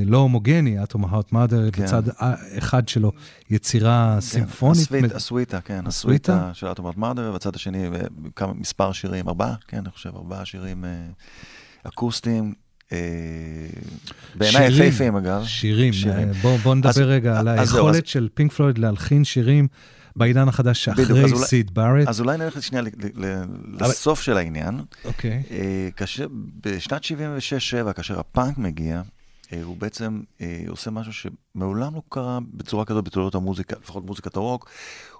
לא הומוגני, אטום הארט מאדר, כן. אה, אחד שלו יצירה סימפונית. הסוויט, מד- הסוויטה, כן, הסוויטה? הסוויטה של אטומט מאדר, ובצד השני אה, כמה, מספר שירים, ארבעה, כן, אני חושב, ארבעה שירים אה, אקוסטיים. אה, בעיניי. יפהפיים, אגב. שירים, שירים. אה, בוא, נדבר אז- רגע על היכולת של פינק פלויד להלחין שירים בעידן החדש שאחרי אולי- סיד בארט. אז אולי נלך שנייה ל- ל- לסוף של העניין. אוקיי. אה, כאשר, בשנת 76-7, כאשר הפאנק מגיע, אה, הוא בעצם אה, עושה משהו שמעולם לא קרה בצורה כזאת בתולדות המוזיקה, לפחות מוזיקת הרוק,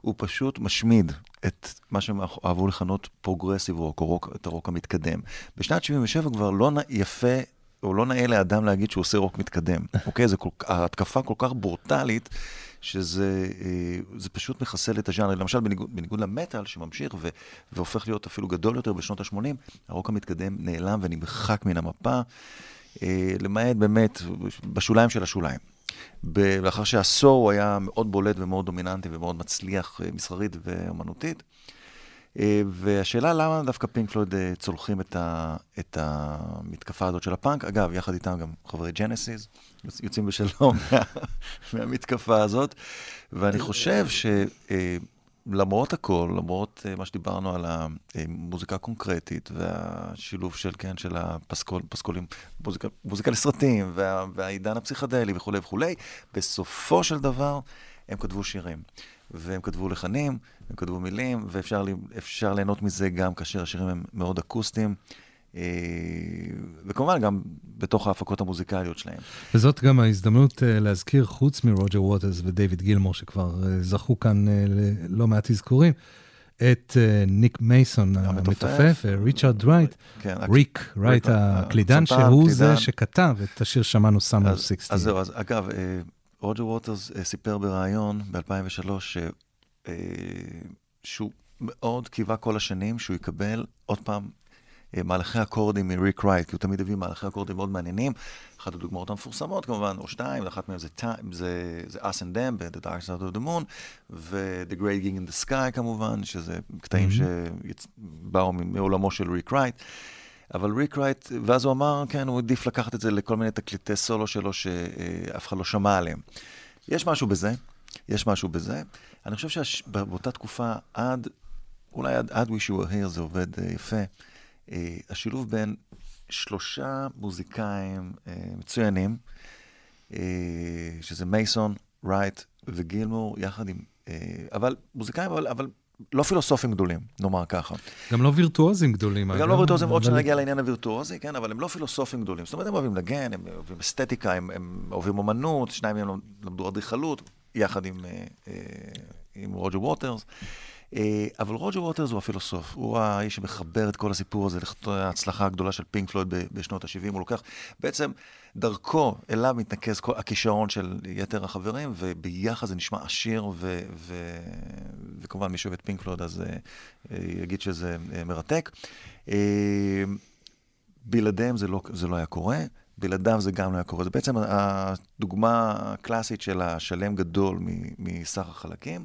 הוא פשוט משמיד את מה שהם אהבו לכנות פרוגרסיב רוק, או רוק, את הרוק המתקדם. בשנת 77 כבר לא יפה, או לא נאה לאדם להגיד שהוא עושה רוק מתקדם, אוקיי? זה כל, ההתקפה כל כך ברוטלית, שזה אה, פשוט מחסל את הז'אנר. למשל, בניגוד, בניגוד למטאל, שממשיך ו, והופך להיות אפילו גדול יותר בשנות ה-80, הרוק המתקדם נעלם ונמחק מן המפה, אה, למעט באמת בשוליים של השוליים. ב- לאחר שעשור הוא היה מאוד בולט ומאוד דומיננטי ומאוד מצליח אה, מסחרית ואומנותית. אה, והשאלה למה דווקא פינק פלויד אה, צולחים את, ה, את המתקפה הזאת של הפאנק, אגב, יחד איתם גם חברי ג'נסיס, יוצ- יוצאים בשלום מה, מהמתקפה הזאת, ואני חושב שלמרות הכל, למרות אה, מה שדיברנו על המוזיקה הקונקרטית והשילוב של, כן, של הפסקול, פסקולים, מוזיקה, מוזיקה לסרטים וה, והעידן הפסיכדלי וכולי וכולי, בסופו של דבר הם כתבו שירים. והם כתבו לחנים, הם כתבו מילים, ואפשר לי- אפשר ליהנות מזה גם כאשר השירים הם מאוד אקוסטיים, אה, וכמובן גם בתוך ההפקות המוזיקליות שלהם. וזאת גם ההזדמנות אה, להזכיר, חוץ מרוג'ר ווטרס ודייוויד גילמור, שכבר אה, זכו כאן ללא מעט אזכורים, את ניק מייסון המתופף. ריצ'רד רייט, כן, ריק רייט הקלידן, שהוא. זה שכתב את השיר שמענו Summer '68. אז זהו, אז אגב, רוג'ר ווטרס אה, סיפר בריאיון ב-2003 ש, אה, שהוא מאוד קיווה כל השנים שהוא יקבל עוד פעם אה, מהלכי אקורדים מריק רייט, כי הוא תמיד הביא מהלכי אקורדים מאוד מעניינים. אחת הדוגמאות המפורסמות כמובן, או שתיים, אחת מהן זה, זה, זה Us and Them ב-The Dark Side of the Moon, ו-The Great Gig in the Sky כמובן, שזה קטעים Mhm. שבאו מעולמו של ריק רייט. אבל ריק רייט, ואז הוא אמר, כן, הוא העדיף לקחת את זה לכל מיני תקליטי סולו שלו שאף אחד לא שמע עליהם. יש משהו בזה, יש משהו בזה. אני חושב שבאותה תקופה, עד, אולי עד, עד You Were Here זה עובד uh, יפה. Uh, השילוב בין שלושה מוזיקאים uh, מצוינים, שזה מייסון, רייט וגילמור, יחד עם... אבל מוזיקאים, אבל, אבל לא פילוסופים גדולים, נאמר ככה. גם לא וירטואוזים גדולים. אגב, לא וירטואוזים, עוד שנגיע לעניין הווירטואוזי, כן, אבל הם לא פילוסופים גדולים. זאת אומרת, הם אוהבים לנגן, הם אוהבים אסתטיקה, הם, הם אוהבים אומנות, שניים מהם למדו אדריכלות, יחד עם, אה, אה, עם רוג'ר ווטרס. אה, אבל רוג'ר ווטרס הוא הפילוסוף, הוא האיש שמחבר את כל הסיפור הזה להצלחה הגדולה של פינק פלויד בשנות ה-70. הוא לוקח, בעצם דרכו אליו מתנקז כל הכישרון של יתר החברים, וביחד זה נשמע עשיר, ו- ו- וכמובן מי שאוהב את פינק פלויד אז אה, אה, יגיד שזה מרתק. בלעדיהם זה לא, זה לא היה קורה, בלעדיו זה גם לא היה קורה. זה בעצם הדוגמה הקלאסית של השלם גדול מסך החלקים.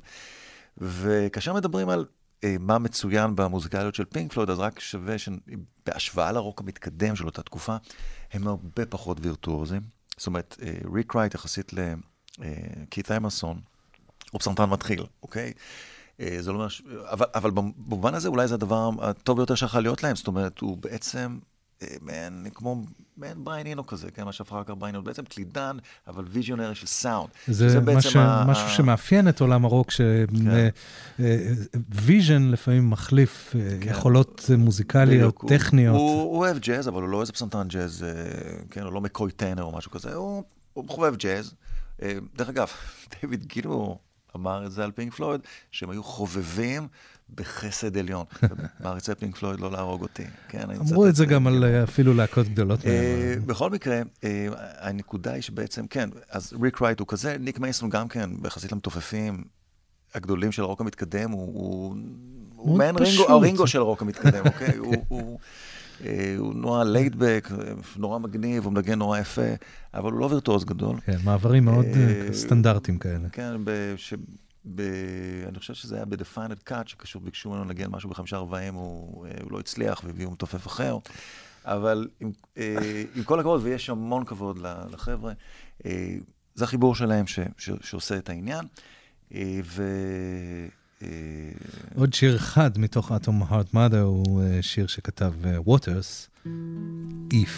וכאשר מדברים על אה, מה מצוין במוזיקליות של פינק פלויד, אז רק שווה שבהשוואה לרוק המתקדם של אותה תקופה, הם הרבה פחות וירטואוזים. זאת אומרת, אה, ריק רייט יחסית לקית' אמרסון, הוא פסנתרן מתחיל, אוקיי? אה, זה לא אומר, ש... אבל, אבל במובן הזה אולי זה הדבר הטוב ביותר שיכול להיות להם, זאת אומרת, הוא בעצם אה, מעין, כמו מעין בריין אינו כזה, כן, מה שהפך אחר כך בריין אינו, בעצם קלידן, אבל visionary של סאונד. זה בעצם משהו, ה- משהו שמאפיין את עולם הרוק, כן. ש vision לפעמים מחליף אה, כן. יכולות אה, מוזיקליות, בדיוק, הוא- טכניות. הוא, הוא אוהב ג'אז, אבל הוא לא איזה פסנתרן ג'אז, אה, כן, הוא לא מקוי טנר או משהו כזה, הוא, הוא חובב ג'אז. אה, דרך אגב, דיוויד גילמור אמר את זה על פינק פלויד, שהם היו חובבים בחסד עליון. מעריצי פינק פלויד לא להרוג אותי. כן, אני. אמרו את זה גם על. אה, אפילו להקות גדולות. אה. בכל מקרה, אה, הנקודה היא שבעצם, כן, אז ריק רייט הוא כזה, ניק מייסון גם כן, ביחסית למתופפים הגדולים של הרוק המתקדם, הוא- הוא מעין. הרינגו של הרוק המתקדם, אוקיי? הוא- נורא ליידבק, נורא מגניב, הוא מנגן נורא יפה, אבל הוא לא וירטואוז גדול. כן, מעברים מאוד סטנדרטיים כאלה. כן, ב... אני חושב שזה היה ב-Defined Cut, שקשור, ביקשו ממנו לנגן משהו בחמישה רבעים, הוא, אה, הוא לא הצליח והביאו מתופף אחר. אבל עם, אה, עם כל הכבוד, ויש המון כבוד לחבר'ה, אה, זה החיבור שלהם ש, ש, שעושה את העניין. ו... עוד שיר אחד מתוך אטום הארט מאדר הוא שיר שכתב ווטרס, If.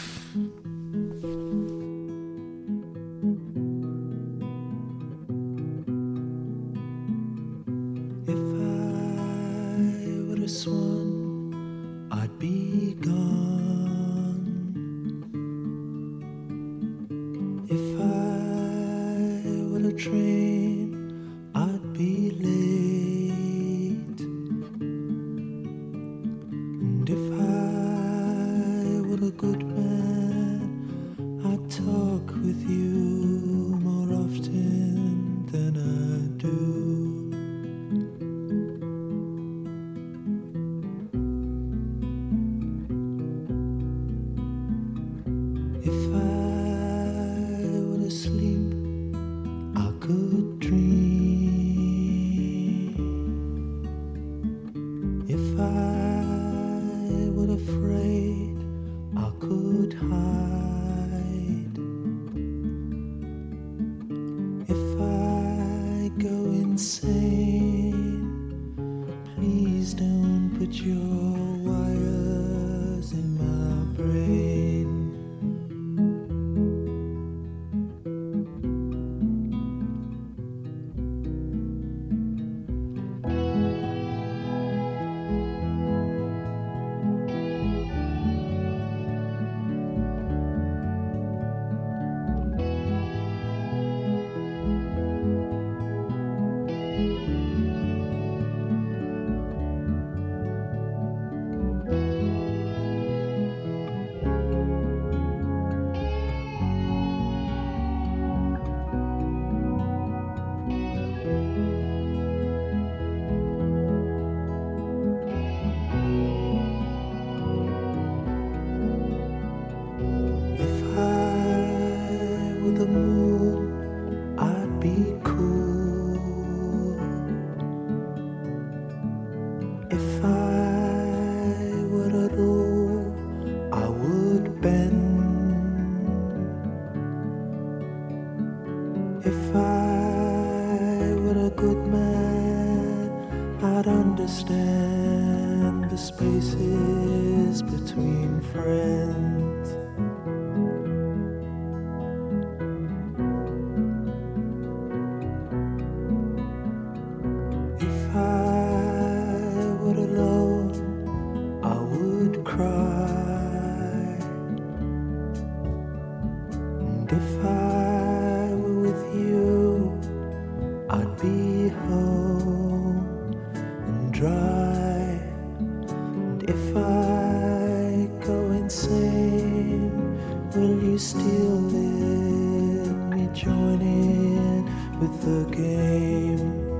name.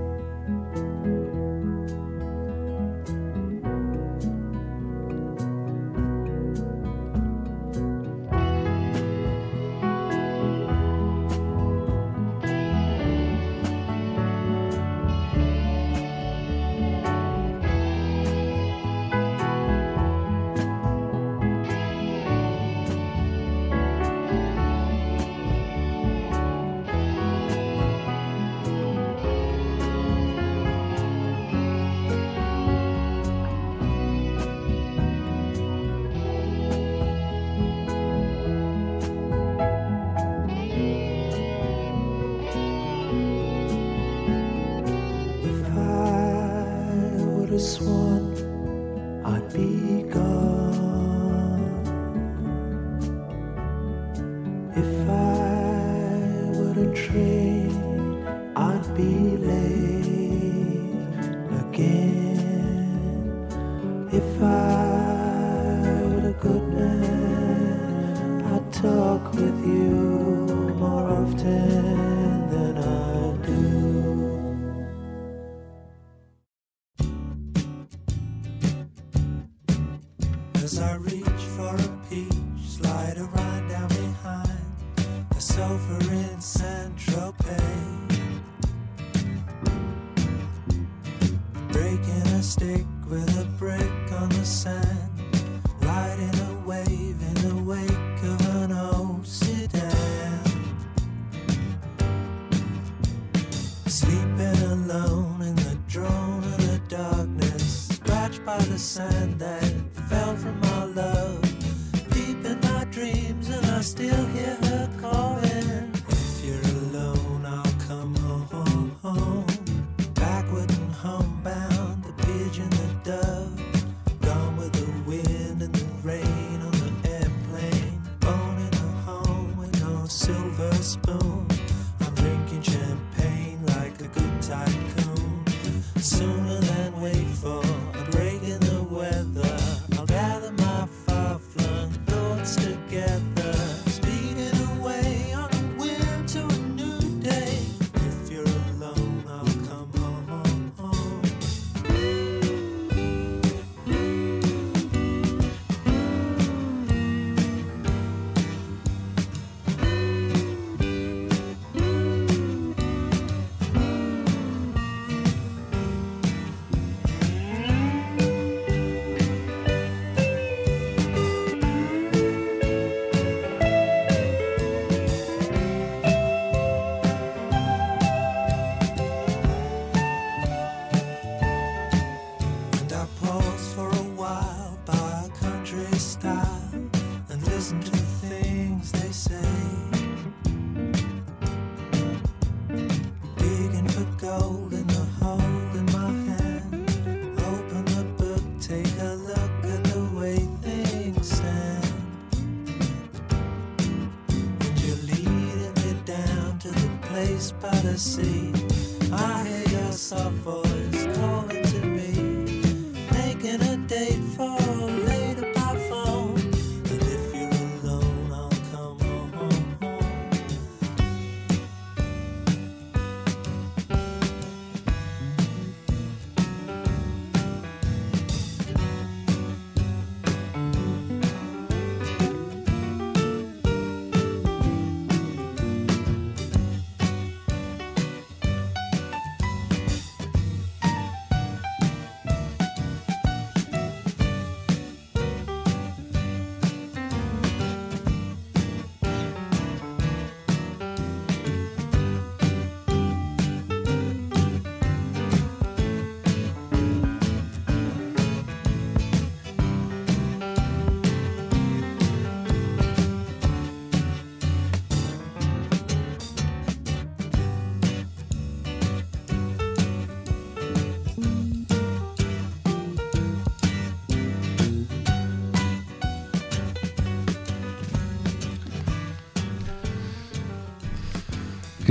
Sea.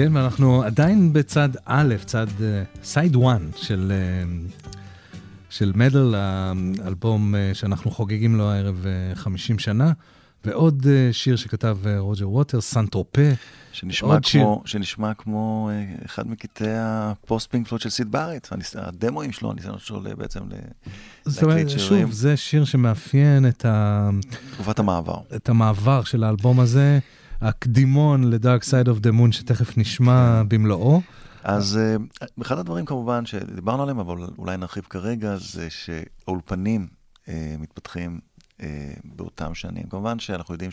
כן, ואנחנו עדיין בצד א', צד side 1 של, אה, של Meddle, האלבום אה, שאנחנו חוגגים לו הערב אה, 50 שנה, ועוד אה, שיר שכתב אה, רוג'ר ווטרס, San Tropez. שנשמע. כמו, שנשמע כמו אה, אחד מקטעי הפוסט פינק פלויד של סיד בארט, הדמואים שלו, הניסיונות שלו בעצם ל- זאת אומרת, להקליט שירים. שוב, זה שיר שמאפיין את, ה, תקופת המעבר. את המעבר של האלבום הזה, הקדימון ל Dark Side of the Moon, שתכף נשמע במלואו. אז אה, אחד הדברים כמובן שדיברנו עליהם, אבל אולי נרחיב כרגע, זה שהאולפנים אה, מתפתחים אה, באותם שנים. כמובן שאנחנו יודעים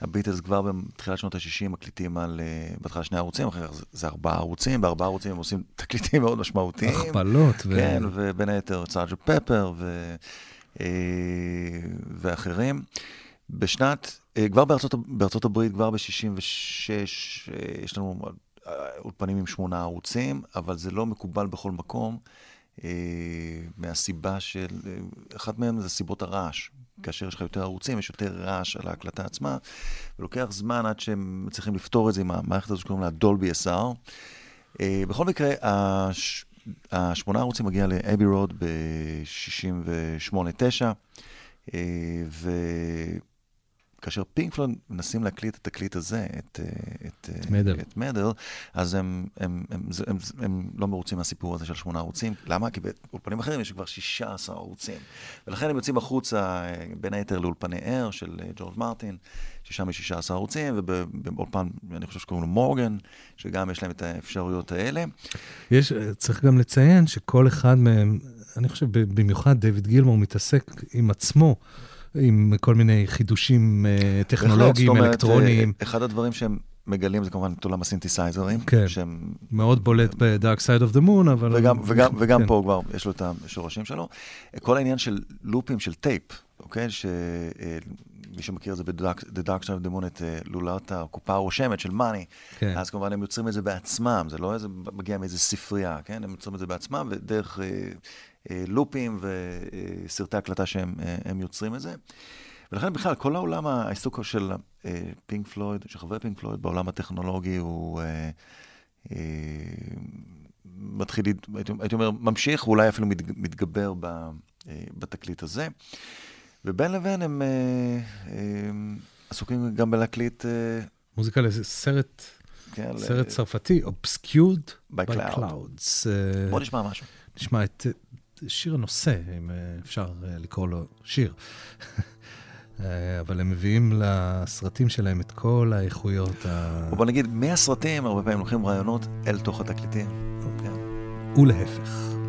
שהביטלס כבר בתחילת שנות ה-60 מקליטים על, אה, בהתחלה שני ערוצים, אחר כך זה, זה ארבעה ערוצים, בארבעה ערוצים הם עושים תקליטים מאוד משמעותיים. הכפלות. ו- כן, ובין היתר Sgt. Pepper ו, אה, ואחרים. בשנת, אה, כבר בארצות, בארצות הברית, כבר ב-66, אה, יש לנו אה, אולפנים עם שמונה ערוצים, אבל זה לא מקובל בכל מקום, אה, מהסיבה של, אה, אחת מהן זה סיבות הרעש. כאשר יש לך יותר ערוצים, יש יותר רעש על ההקלטה עצמה, ולוקח זמן עד שהם מצליחים לפתור את זה עם המערכת הזו שקוראים לה דולבי SR. אה, בכל מקרה, הש... השמונה ערוצים מגיע לאבי רוד ב-68-9, וכאשר פינק פלויד מנסים להקליט את התקליט הזה, את, אה, את, אה, מדל. את מדל, אז הם, הם, הם, הם, הם, הם לא מרוצים מהסיפור הזה של שמונה ערוצים. למה? כי באולפנים אחרים יש כבר 16 ערוצים. ולכן הם יוצאים החוצה, אה, בין היתר לאולפני אר של ג'ורג' מרטין, ששם יש 16 ערוצים, ובאולפן, אני חושב שקוראים לו מורגן, שגם יש להם את האפשרויות האלה. יש, צריך גם לציין שכל אחד מהם, אני חושב במיוחד דיוויד גילמור מתעסק עם עצמו, עם כל מיני חידושים אה, טכנולוגיים, אומרת, אלקטרוניים. אה, אחד הדברים שהם מגלים זה כמובן את עולם הסינתסייזרים, כן. שהם... מאוד בולט ב-Dark Side of the Moon, אבל... וגם, וגם, וגם כן. פה כבר יש לו את השורשים שלו. כל העניין של לופים של טייפ, אוקיי? שמי שמכיר את זה ב-The Dark Side of the Moon, את אה, לולת הקופה הרושמת של מאני, כן. אז כמובן הם יוצרים את זה בעצמם, זה לא איזה, מגיע מאיזה ספרייה, כן? הם יוצרים את זה בעצמם, ודרך אה, אה, לופים וסרטי הקלטה שהם אה, יוצרים את זה. ולכן בכלל, כל העולם, העיסוק של אה, פינק פלויד, של חברי פינק פלויד בעולם הטכנולוגי הוא אה, אה, מתחיל, הייתי, הייתי אומר, ממשיך, ואולי אפילו מת, מתגבר ב, אה, בתקליט הזה. ובין לבין הם אה, אה, עסוקים גם בלהקליט, אה, מוזיקה לסרט, כן, סרט צרפתי, Obscured By by Cloud. Clouds. אה, בוא נשמע משהו. נשמע את אה, שיר הנושא, אם אה, אפשר אה, לקרוא לו שיר. אה, אבל הם מביאים לסרטים שלהם את כל האיכויות ה... או בוא נגיד, מהסרטים הרבה פעמים לוקחים רעיונות אל תוך התקליטים. כן. ולהפך.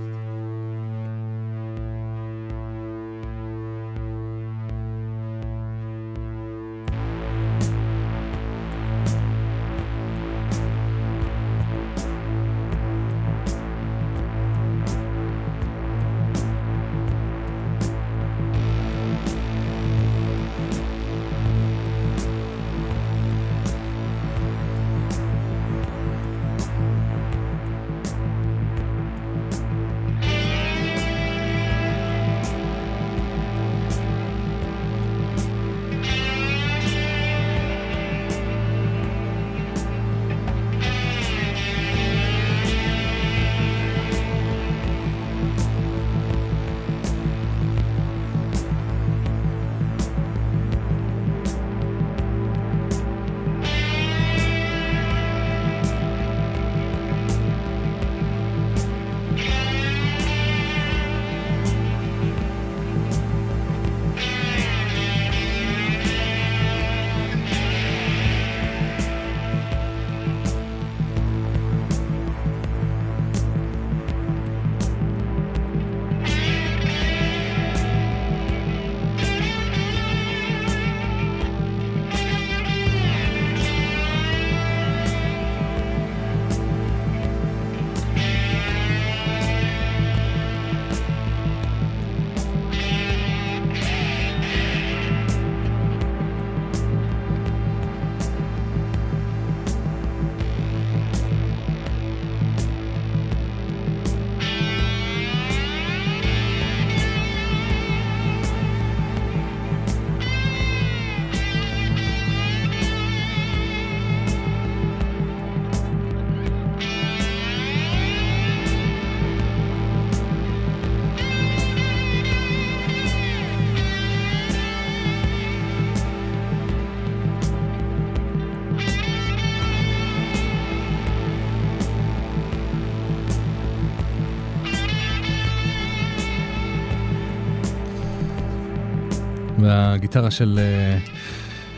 והגיטרה של אה,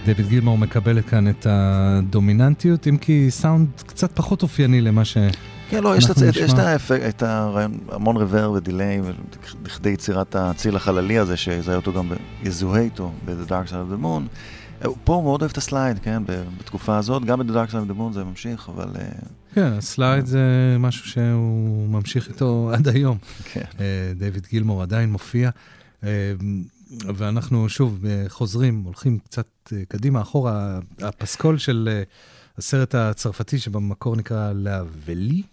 דויד גילמור מקבלת כאן את הדומיננטיות, אם כי סאונד קצת פחות אופייני למה ש... כן, לא, יש, את, יש. האפקט, את הרעיון, המון reverb ו delay, לכדי יצירת הצליל החללי הזה, שיזהה אותו גם, יזוהה איתו ב-The Dark Side of the Moon. אה, פה הוא מאוד אוהב את ה slide, כן, בתקופה הזאת, גם ב-The Dark Side of the Moon זה ממשיך, אבל אה, כן, ה slide זה משהו שהוא ממשיך איתו עד היום. כן. דיוויד גילמור עדיין מופיע, ואנחנו שוב אה, חוזרים, הולכים קצת אה, קדימה, אחורה, הפסקול של אה, הסרט הצרפתי שבמקור נקרא לאבלי,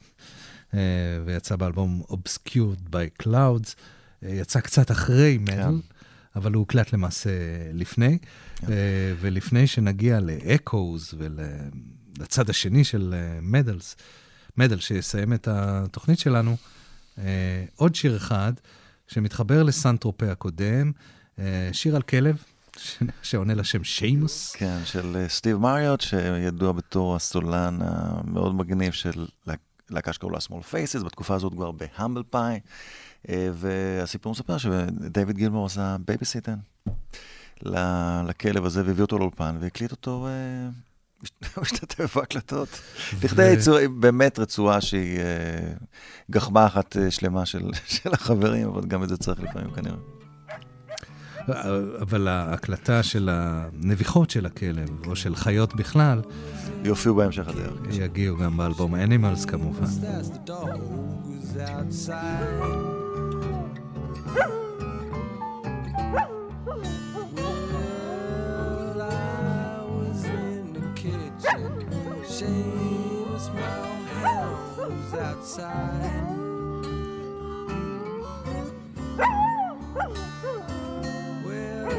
אה, ויצא באלבום Obscured by Clouds, יצא קצת אחרי מדל, כן. אבל הוא הוקלט למעשה לפני, כן. ולפני שנגיע לאקוז ולצד השני של Meddle, Meddle שיסיים את התוכנית שלנו, עוד שיר אחד שמתחבר ל San Tropez הקודם, אה, שיר על כלב, שעונה לשם שיימוס. כן, של אה, סטיב מריוט, שידוע בתור הסולן המאוד מגניב של להק- להקה שקראו לה Small Faces, בתקופה הזאת כבר ב Humble Pie, והסיפור מספר שדייוויד גילמור עשה בייביסיטן לכלב הזה, והביא אותו לאולפן, והקליט אותו, אה, הוא השתתף בהקלטות. לכדי באמת רצועה שהיא אה, גחמה אחת אה, שלמה של של החברים, אבל גם את זה צריך לפעמים כנראה. אבל ההקלטה של הנביחות של הכלב, או של חיות בכלל, יופיעו בהמשך הדרך. יגיעו גם באלבום Animals כמובן. Dog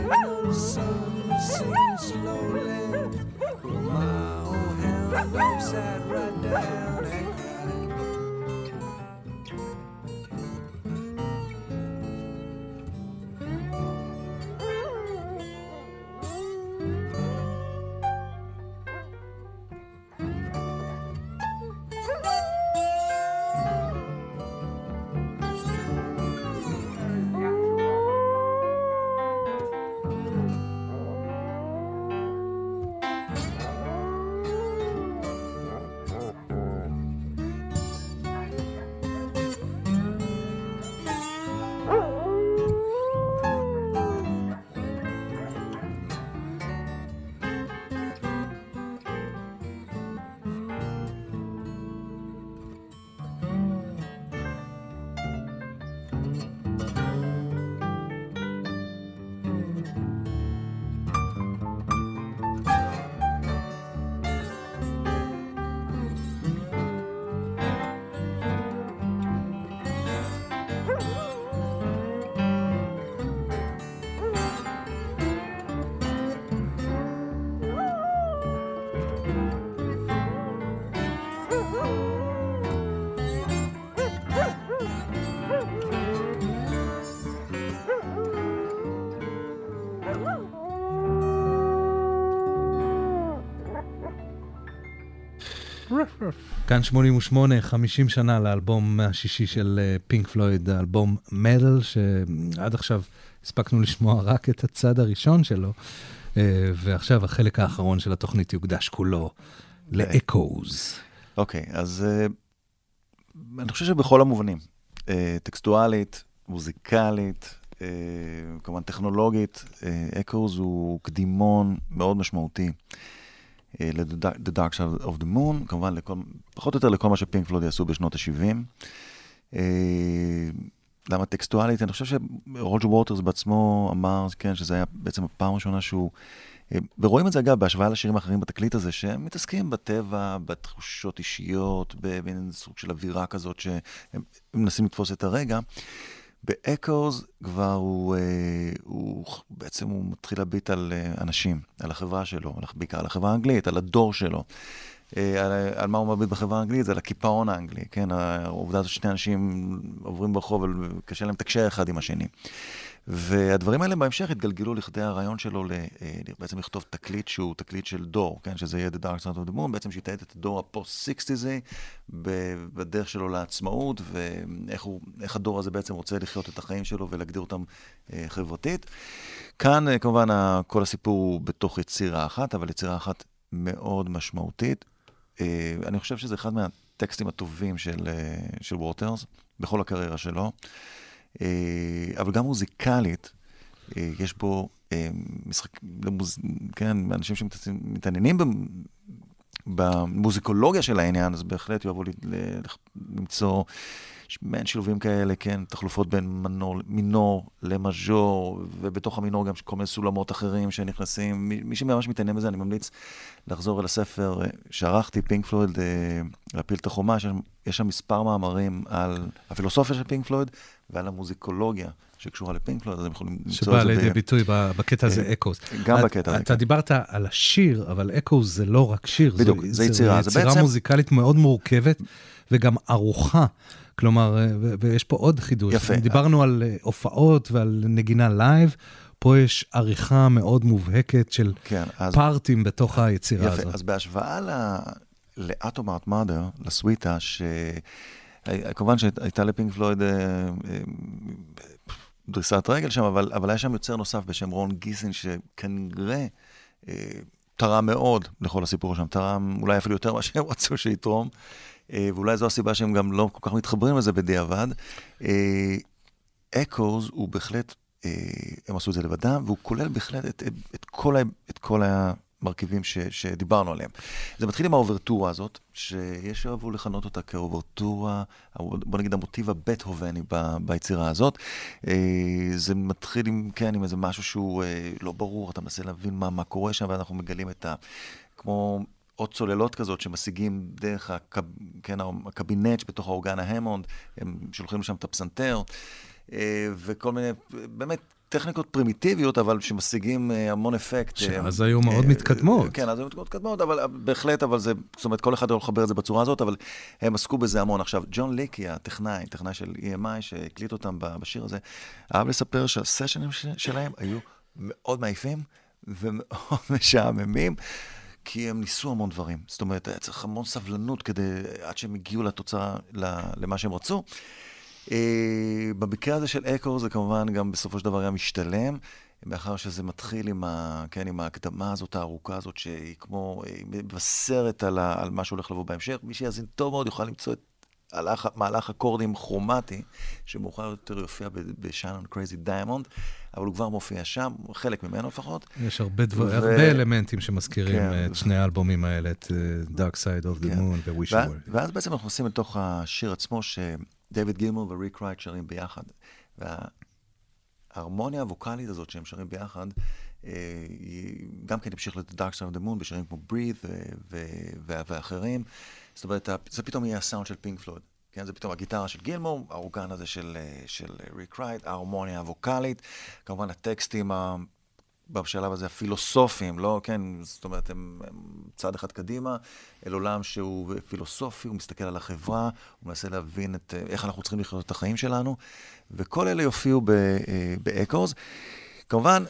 another song sing slowly. My old hound right down כאן 88, 50 שנה לאלבום השישי של אה, פינק פלויד, האלבום מדל, שעד עכשיו הספקנו לשמוע רק את הצד הראשון שלו, אה, ועכשיו החלק האחרון של התוכנית יוקדש כולו לאקוז. אוקיי, אז אה, אני חושב שבכל המובנים, אה, טקסטואלית, מוזיקלית, אה, כמובן טכנולוגית, אקוז הוא קדימון מאוד משמעותי אה, ל-The Dark Side of the Moon, כמובן לכל, פחות או יותר לכל מה שפינק פלויד יעשו בשנות ה-70. למה טקסטואלית? אני חושב שרוג'ר ווטרס בעצמו אמר, כן, שזה היה בעצם הפעם הראשונה שהוא... אה, ורואים את זה אגב בהשוואה לשירים האחרים בתקליט הזה, שהם מתעסקים בטבע, בתחושות אישיות, במין סוג של אווירה כזאת שהם מנסים לתפוס את הרגע. באקוז כבר הוא, אה, הוא בעצם הוא מתחיל להביט על אה, אנשים, על החברה שלו, בעיקר על החברה האנגלית, על הדור שלו. על, על מה הוא מביט בחברה האנגלית, זה על הקיפאון האנגלי, כן? העובדה הזאת ששני אנשים עוברים ברחוב וקשה להם לתקשר אחד עם השני. והדברים האלה בהמשך התגלגלו לכדי הרעיון שלו בעצם לכתוב תקליט שהוא תקליט של דור, כן? שזה יהיה The Dark Side of the Moon, בעצם שיתעד את הדור הפוסט-סיקסטיזי בדרך שלו לעצמאות, ואיך הוא, הדור הזה בעצם רוצה לחיות את החיים שלו ולהגדיר אותם אה, חברתית. כאן כמובן כל הסיפור הוא בתוך יצירה אחת, אבל יצירה אחת מאוד משמעותית. אה, אני חושב שזה אחד מהטקסטים הטובים של, אה, של ווטרס, בכל הקריירה שלו. אה, אבל גם מוזיקלית, יש בו משחק, למוז... כן, אנשים שמתעניינים במוזיקולוגיה של העניין, אז בהחלט יאהבו למצוא מעין שילובים כאלה, כן, תחלופות בין מינור, מינור למז'ור, ובתוך המינור גם כל מיני סולמות אחרים שנכנסים. מי, מי שממש מתעניין בזה, אני ממליץ לחזור אל הספר שערכתי, פינק פלויד, להפיל את החומה, שיש יש שם מספר מאמרים על הפילוסופיה של פינק פלויד ועל המוזיקולוגיה. שקשורה לפינק פלויד, אז הם יכולים למצוא את זה. שבא לידי ביטוי בקטע הזה, אקוס. גם בקטע הזה. אתה כן. דיברת על השיר, אבל אקוס זה לא רק שיר. בדיוק, זה יצירה. זו יצירה מוזיקלית מאוד מורכבת, וגם ארוחה. כלומר, ויש פה עוד חידוש. יפה. דיברנו על הופעות ועל נגינה live. פה יש עריכה מאוד מובהקת של כן, אז... פארטים בתוך היצירה יפה. הזאת. יפה, אז בהשוואה ל... ל-Atom Heart Mother, לסוויטה, ש... כמובן שהייתה לפינק פלויד דריסת רגל שם, אבל, אבל היה שם יוצר נוסף בשם רון גיסין, שכנראה אה, תרם מאוד לכל הסיפור שם, תרם אולי אפילו יותר שהם רצו שיתרום, אה, ואולי זו הסיבה שהם גם לא כל כך מתחברים לזה בדיעבד. אקוז אה, הוא בהחלט אה, הם עשו את זה לבדם, והוא כולל בהחלט את, את, כל, ה, את כל המרכיבים ש, שדיברנו עליהם. זה מתחיל עם האוברטורה הזאת, שיש שאהבו לכנות אותה כאוברטורה, בוא נגיד המוטיב הבית-הובני ב, ביצירה הזאת. אה, זה מתחיל עם, כן, עם איזה משהו שהוא אה, לא ברור, אתה מנסה להבין מה, מה קורה שם, ואנחנו מגלים את ה... כמו עוד צוללות כזאת שמשיגים דרך הקב, כן, הקבינט בתוך האורגן ההמונד, הם שולחים לשם את הפסנתר, אה, וכל מיני, באמת, טכניקות פרימיטיביות, אבל שמשיגים אה, המון אפקט. שאז אה, היו מאוד מתקדמות. כן, אז היו מאוד מתקדמות, אבל בהחלט, אבל זה, זאת אומרת, כל אחד יכול לחבר את זה בצורה הזאת, אבל הם עסקו בזה המון. עכשיו, ג'ון ליקי, הטכנאי, טכנאי של EMI, שהקליט אותם בשיר הזה, אהב לספר שהסשנים שלהם היו מאוד מעיפים ומאוד משעממים. כי הם ניסו המון דברים. זאת אומרת, היה צריך המון סבלנות כדי, עד שהם הגיעו לתוצאה, למה שהם רצו. אה, במקרה הזה של אקו זה כמובן גם בסופו של דבר היה משתלם, מאחר שזה מתחיל עם, ה, כן, עם ההקדמה הזאת, הארוכה הזאת, שהיא כמו, היא מבשרת על, ה, על מה שהולך לבוא בהמשך. מי שיאזין טוב מאוד יוכל למצוא את הלך, מהלך אקורדים כרומטי, שמאוחר יותר יופיע ב-Shine On Crazy Diamond, אבל הוא כבר מופיע שם, חלק ממנו לפחות. יש הרבה, דבר, ו... הרבה אלמנטים שמזכירים כן, את שני האלבומים האלה, את uh, Dark Side of the כן. Moon ו-Wish ואז, ואז בעצם אנחנו נכנסים לתוך השיר עצמו, שדייוויד גילמור וריק רייט שרים ביחד. וההרמוניה הווקאלית הזאת שהם שרים ביחד, גם כן המשיך ל-Dark Side of the Moon בשירים כמו Breathe ואחרים. זאת אומרת, זה פתאום יהיה הסאונד של פינק פלויד. כן, זה פתאום הגיטרה של גילמור, האורגן הזה של, אה, של ריק רייט, ההרמוניה הווקאלית, כמובן הטקסטים ה... בשלב הזה הפילוסופיים, לא, כן, זאת אומרת, הם, הם צעד אחד קדימה, אל עולם שהוא פילוסופי, הוא מסתכל על החברה, הוא מנסה להבין את, אה, איך אנחנו צריכים לחיות את החיים שלנו, וכל אלה יופיעו באקורס. כמובן,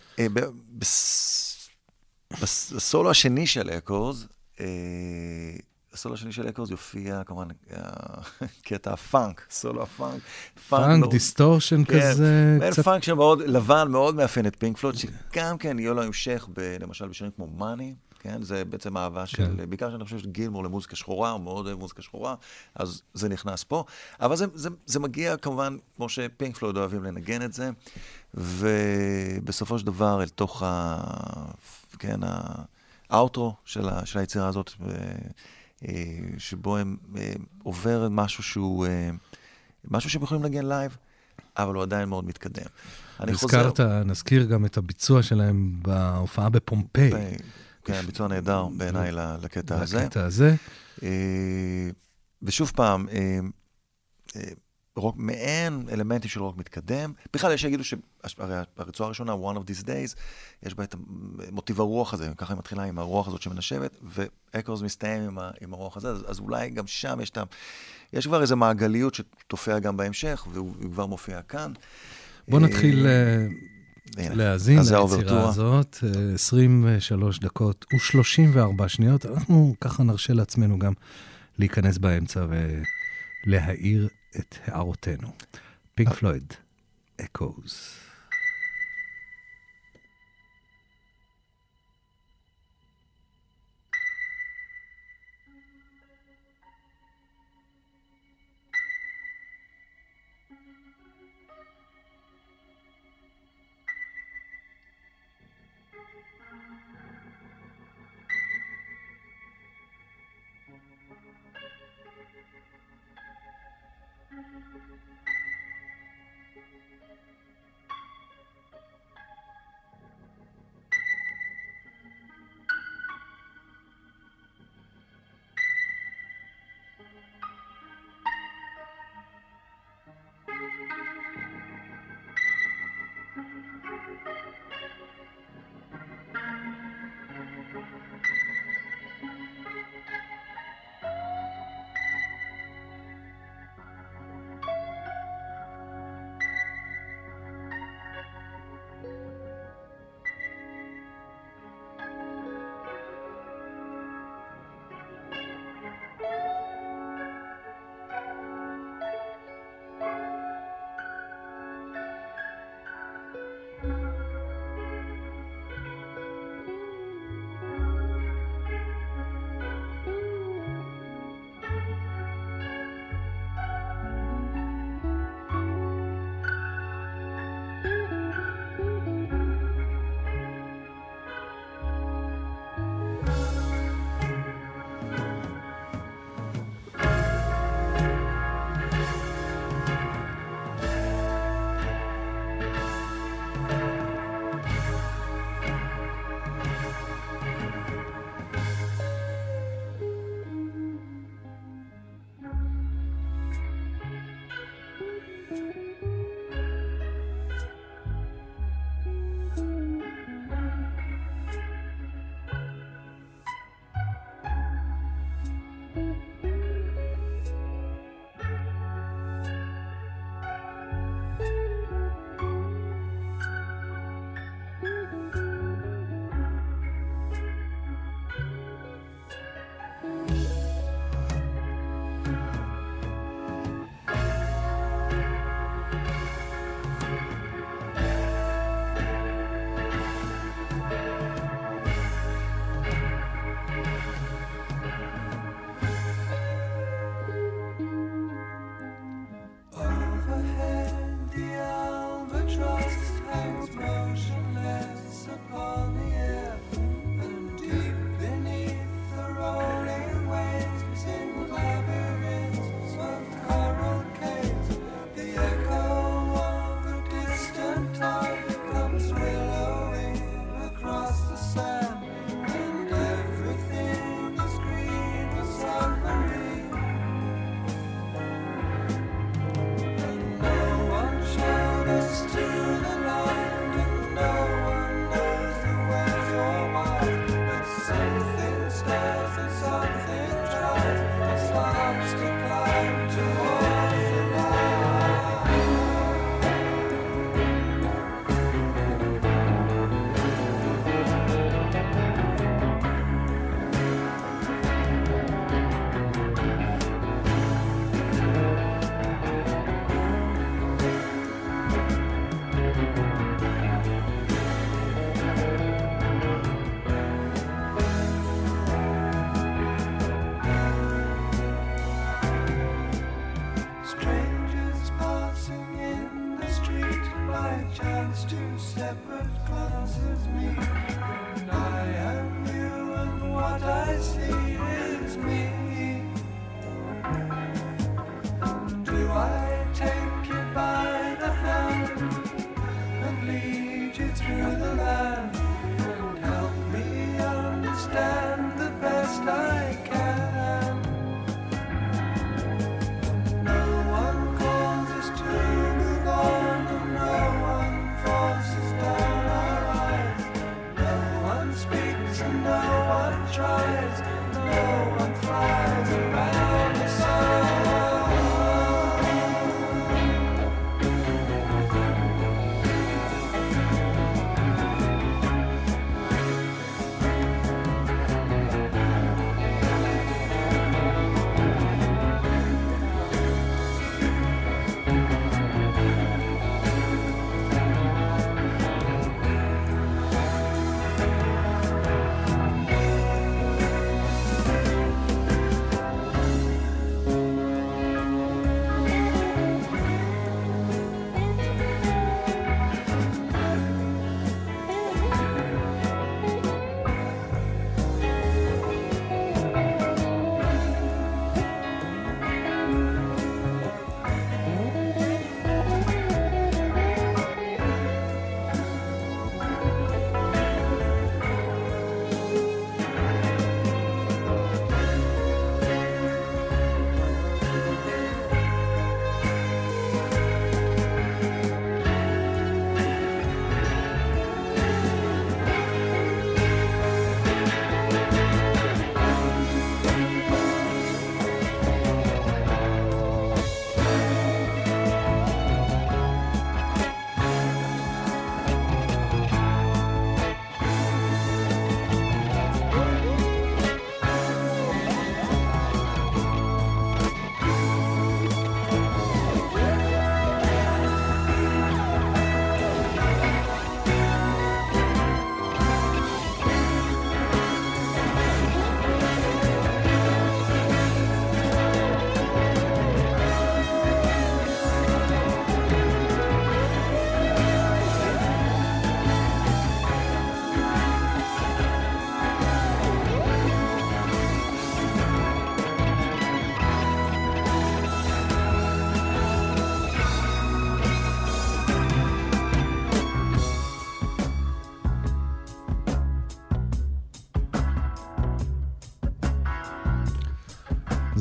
בסולו השני של אקורס, הסולו השני של אקורס יופיע כמובן קטע הפאנק, סולו הפאנק. פאנק, distortion כזה. מעין פאנק שמאוד לבן, מאוד מאפיין את פינק פלויד, שגם כן יהיה לו המשך, למשל בשירים כמו Money, כן? זה בעצם אהבה של, כן. בעיקר שאני חושב שגילמור למוזיקה שחורה, הוא מאוד אוהב מוזיקה שחורה, אז זה נכנס פה. אבל זה, זה, זה מגיע כמובן, כמו שפינק פלויד אוהבים לנגן את זה, ובסופו של דבר אל תוך ה... כן, האוטרו של, ה, של היצירה הזאת, ו... אה, שבו הם אה, עובר משהו שהוא, אה, משהו שהם יכולים לנגן live, אבל הוא עדיין מאוד מתקדם. הזכרת, חוזר... נזכיר גם את הביצוע שלהם בהופעה בפומפיי. כן, ביצוע נהדר בעיניי לקטע הזה. לקטע הזה. ושוב פעם, רוק, מעין אלמנטים של רוק מתקדם. בכלל, יש שיגידו שהרי הרצועה הראשונה, One of these days, יש בה את מוטיב הרוח הזה, ככה היא מתחילה עם הרוח הזאת שמנשבת, ואקורס מסתיים עם, ה, עם הרוח הזה, אז, אז אולי גם שם יש את ה... יש כבר איזו מעגליות שתופיע גם בהמשך, והוא כבר מופיע כאן. בוא נתחיל אה, להאזין ליצירה הזאת, 23 אה, דקות ו-34 שניות. אנחנו ככה נרשה לעצמנו גם להיכנס באמצע ולהאיר את הערותינו. פינק פלויד, אקוז.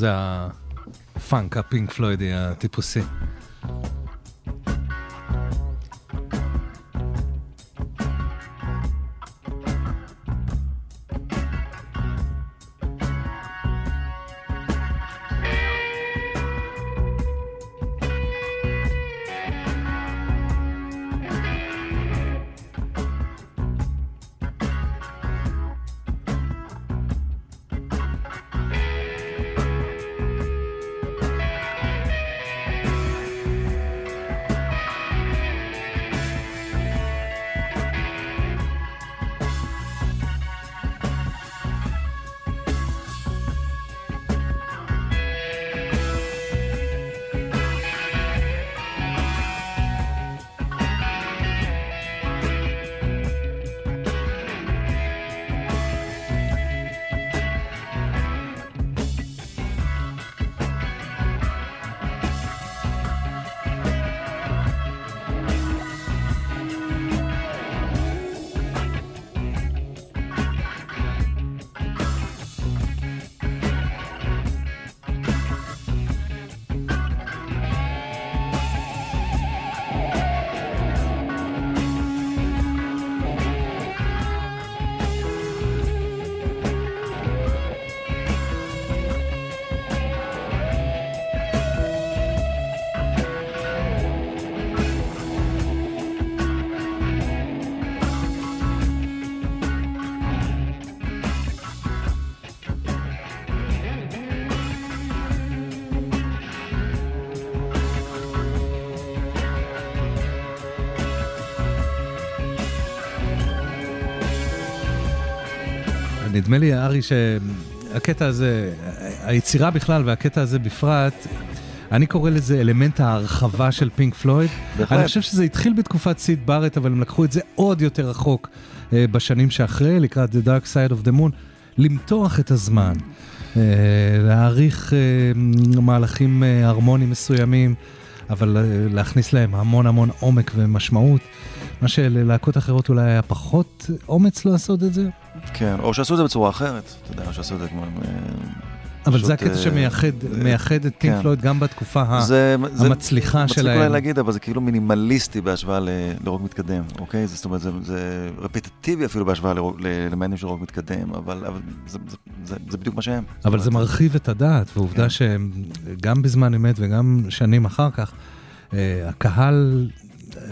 זה הפאנק הפינק פלוידי הטיפוסי. נדמה לי, ארי, שהקטע הזה, היצירה בכלל והקטע הזה בפרט, אני קורא לזה אלמנט ההרחבה של פינק פלויד. בהחלט. אני חושב שזה התחיל בתקופת סיד בארט, אבל הם לקחו את זה עוד יותר רחוק אה, בשנים שאחרי, לקראת The Dark Side of the Moon, למתוח את הזמן, אה, להעריך אה, מהלכים הרמוניים מסוימים, אבל אה, להכניס להם המון המון עומק ומשמעות. מה שללהקות אחרות אולי היה פחות אומץ לעשות את זה, כן, או שעשו את זה בצורה אחרת, אתה יודע, שעשו את זה כמו... אבל פשוט, זה הקטע אה, שמייחד אה, מייחד את כן. פלויד גם בתקופה המצליחה מצחיק אולי שלהם. להגיד, אבל זה כאילו מינימליסטי בהשוואה לרוק מתקדם, אוקיי? זאת אומרת, זה, זה רפטטיבי אפילו בהשוואה לאלמנטים של רוק מתקדם, אבל, אבל זה, זה, זה, זה בדיוק מה שהם. אבל זה מרחיב את הדעת, ועובדה כן. שגם בזמן אמת וגם שנים אחר כך, אה, הקהל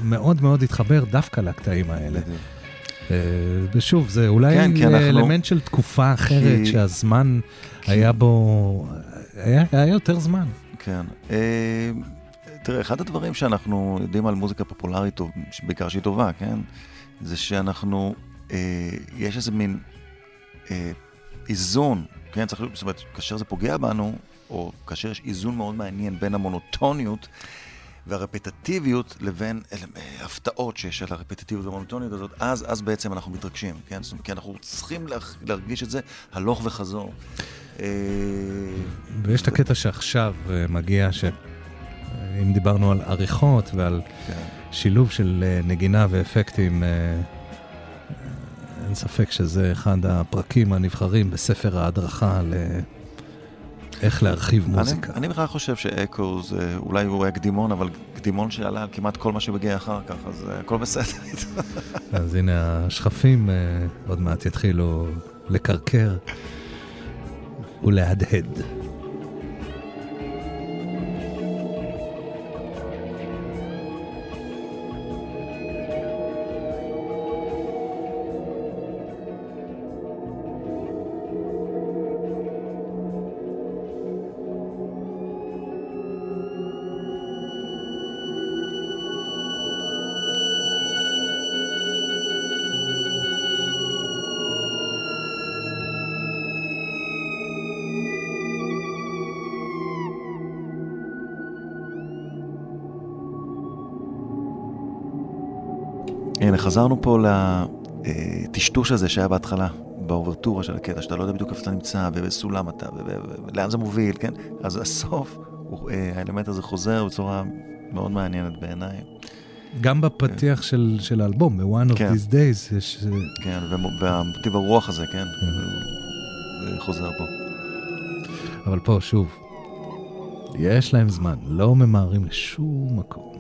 מאוד מאוד התחבר דווקא לקטעים האלה. ושוב, זה אולי כן, אה, אנחנו- אלמנט של תקופה אחרת, כי- שהזמן היה בו, היה היה יותר זמן. כן. אה, תראה, אחד הדברים שאנחנו יודעים על מוזיקה פופולרית, בעיקר שהיא טובה, כן? זה שאנחנו, אה, יש איזה מין אה, איזון, כן? צריך, זאת אומרת, כאשר זה פוגע בנו, או כאשר יש איזון מאוד מעניין בין המונוטוניות והרפטטיביות לבין אל, אה, הפתעות שיש על הרפטטיביות והמונוטוניות הזאת, אז, אז בעצם אנחנו מתרגשים, כן? זאת אומרת, כי אנחנו צריכים להח- להרגיש את זה הלוך וחזור. אה, ויש את הקטע שעכשיו אה, מגיע, שאם דיברנו על עריכות ועל כן. שילוב של אה, נגינה ואפקטים, אין ספק שזה אחד הפרקים הנבחרים בספר ההדרכה לאיך להרחיב מוזיקה. אני, אני בכלל חושב שאקו זה, אולי הוא היה קדימון, אבל קדימון שעלה על כמעט כל מה שמגיע אחר כך, אז הכל בסדר. אז הנה השכפים עוד מעט יתחילו לקרקר ולהדהד. הנה, חזרנו פה לטשטוש הזה שהיה בהתחלה, באוברטורה של הקטע, שאתה לא יודע בדיוק איפה אתה נמצא, ובסולם אתה, ו- ו- ולאן זה מוביל, כן? אז הסוף, הוא, אה, האלמנט הזה חוזר בצורה מאוד מעניינת בעיניי. גם בפתיח של, של האלבום, ב-One of כן. These Days, יש... אה, כן, והמוטיב הרוח הזה, כן? זה חוזר פה. אבל פה, שוב, יש להם זמן, לא ממהרים לשום מקום.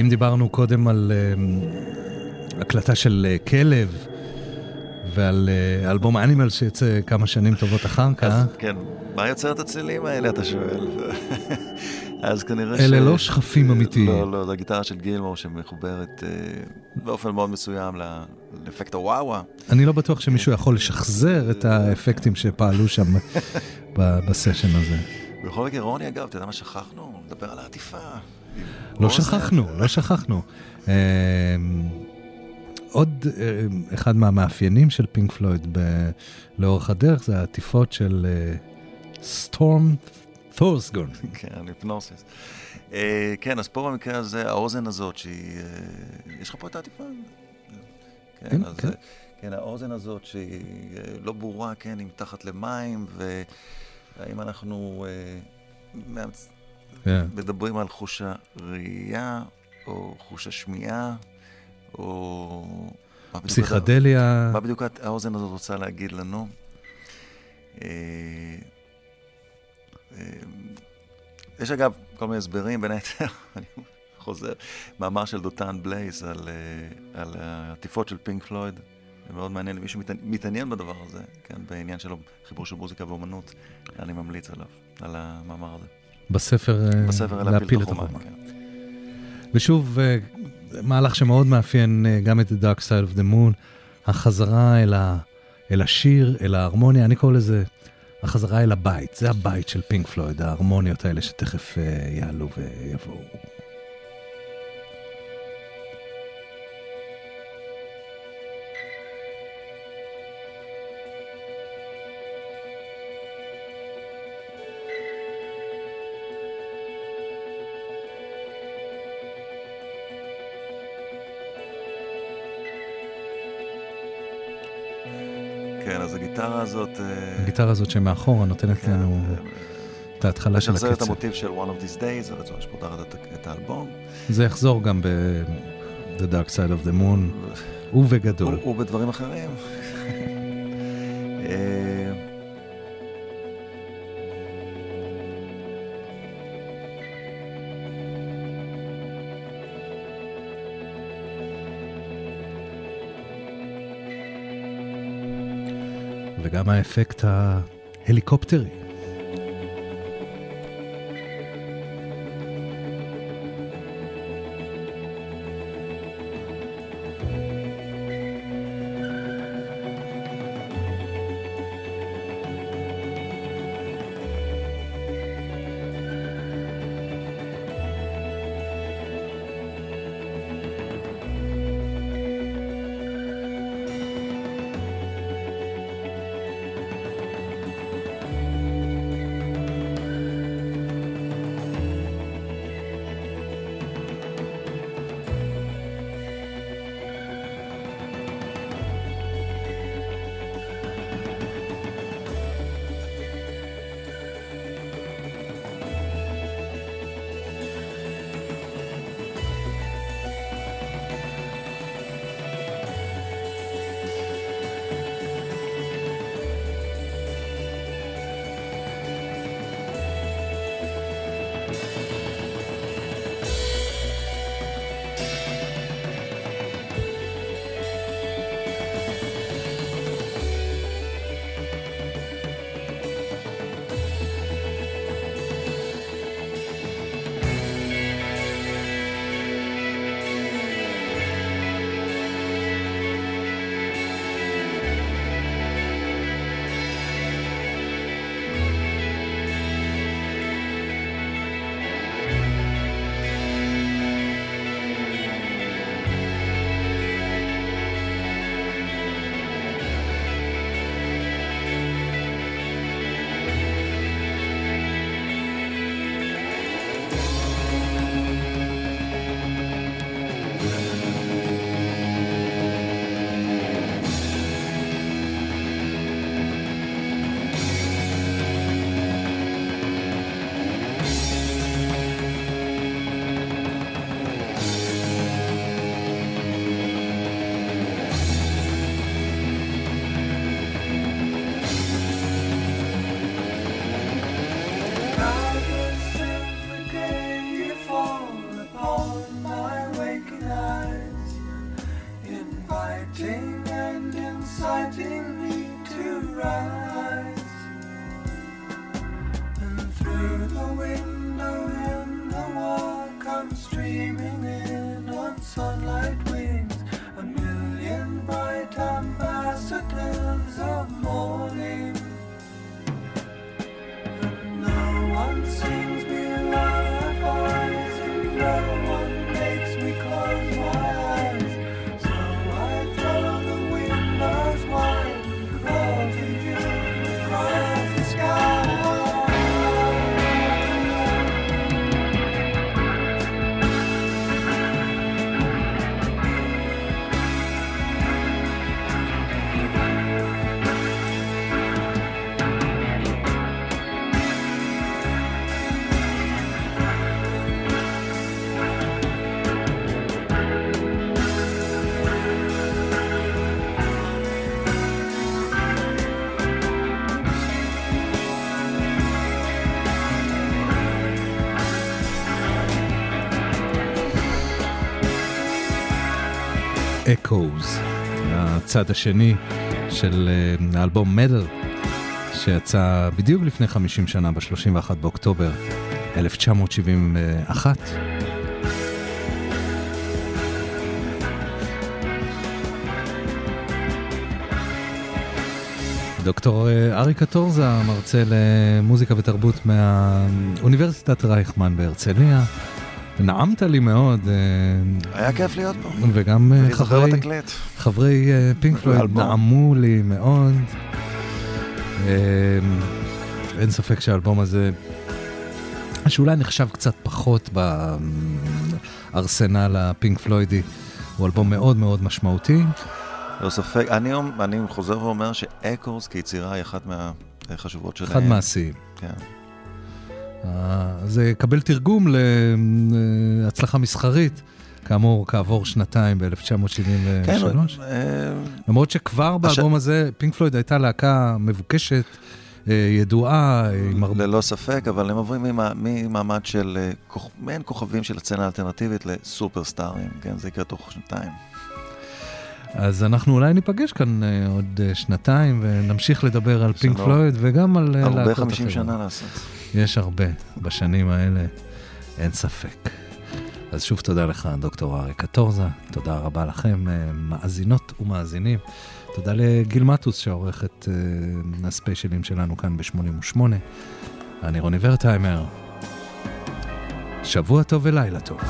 אם דיברנו קודם על אמ, הקלטה של אה, כלב ועל אה, אלבום אנימל שיצא כמה שנים טובות אחר כך, אז כן, מה יוצר את הצלילים האלה, אתה שואל? אז כנראה ש... אלה לא שכפים אמיתיים. לא, לא, זו הגיטרה של גילמור שמחוברת אה, באופן מאוד מסוים לאפקט הוואווה. אני לא בטוח שמישהו יכול לשחזר את האפקטים שפעלו שם בסשן הזה. בכל מקרה, רוני, אגב, אתה יודע מה שכחנו? נדבר על העטיפה. לא. שכחנו, לא שכחנו. אמ, עוד אמ, אחד מהמאפיינים של פינק פלויד ב- לאורך הדרך זה העטיפות של סטורם תורסגון. כן, היפנוסיס. אה, כן, אז פה במקרה הזה, האוזן הזאת, שהיא... אה, יש לך פה את העטיפה? כן, כן, אז... כן. אה, כן, האוזן הזאת שהיא אה, לא ברורה, כן, היא מתחת למים, והאם אנחנו אה, כן. מדברים על חוש הראייה, או חוש השמיעה, או... פסיכדליה, מה בדיוק האוזן הזאת רוצה להגיד לנו? אה, אה, יש אגב כל מיני הסברים, בין היתר, אני חוזר, מאמר של דותן בלייס על, אה, על העטיפות של פינק פלויד. זה מאוד מעניין, למי שמתעניין בדבר הזה, כן, בעניין של חיבור של מוזיקה ואומנות, אני ממליץ עליו, על המאמר הזה. בספר אה, בספר להפיל את החומה. כן. ושוב, אה, מהלך שמאוד מאפיין אה, גם את The Dark Side of the Moon, החזרה אל, ה, אל השיר, אל ההרמוניה, אני קורא לזה החזרה אל הבית, זה הבית של פינק פלויד, ההרמוניות האלה שתכף יעלו ויבואו. כן, אז הגיטרה הזאת... אה, הגיטרה הזאת שמאחורה נותנת כן, לנו אה, את ההתחלה של משחזר את הקצב. המוטיב של One of These Days, הרצועה שפותחת את, את האלבום. זה יחזור גם ב-The Dark Side of the Moon, ובגדול. או בדברים אחרים. וגם האפקט ההליקופטרי. Echoes, הצד השני של אה, האלבום מדל, שיצא בדיוק לפני 50 שנה, ב-31 באוקטובר 1971. דוקטור אה, ארי קטורזה, מרצה למוזיקה ותרבות מהאוניברסיטת רייכמן בהרצליה. נעמת לי מאוד, אה, היה כיף להיות פה. וגם אה, חברי. חברי אה, פינק פלויד האלבום. נעמו לי מאוד. אה, אין ספק שהאלבום הזה, שאולי נחשב קצת פחות בארסנל הפינק פלוידי, הוא אלבום מאוד מאוד משמעותי. לא ספק. אני, אני חוזר ואומר שאקורס כיצירה היא אחת מהחשובות שלהם. אחד מהשיאים. כן. אה, זה יקבל תרגום להצלחה מסחרית, כאמור, כעבור שנתיים ב-1973. כן, אה, למרות שכבר באלבום הזה, פינק פלויד הייתה להקה מבוקשת, אה, ידועה. ללא ספק, אבל הם עוברים ממע- ממעמד של מעין כוכבים של הסצנה האלטרנטיבית לסופרסטארים, כן, זה יקרה תוך שנתיים. אז אנחנו אולי ניפגש כאן עוד שנתיים ונמשיך לדבר על פינק לנו פלויד וגם על הרבה להקות 50 אחרות. שנה לעשות. יש הרבה בשנים האלה, אין ספק. אז שוב תודה לך, דוקטור ארי קטורזה, תודה רבה לכם, אה, מאזינות ומאזינים. תודה לגיל מטוס שעורך את אה, הספיישלים שלנו כאן ב-88. אני רוני ורטהיימר. שבוע טוב ולילה טוב.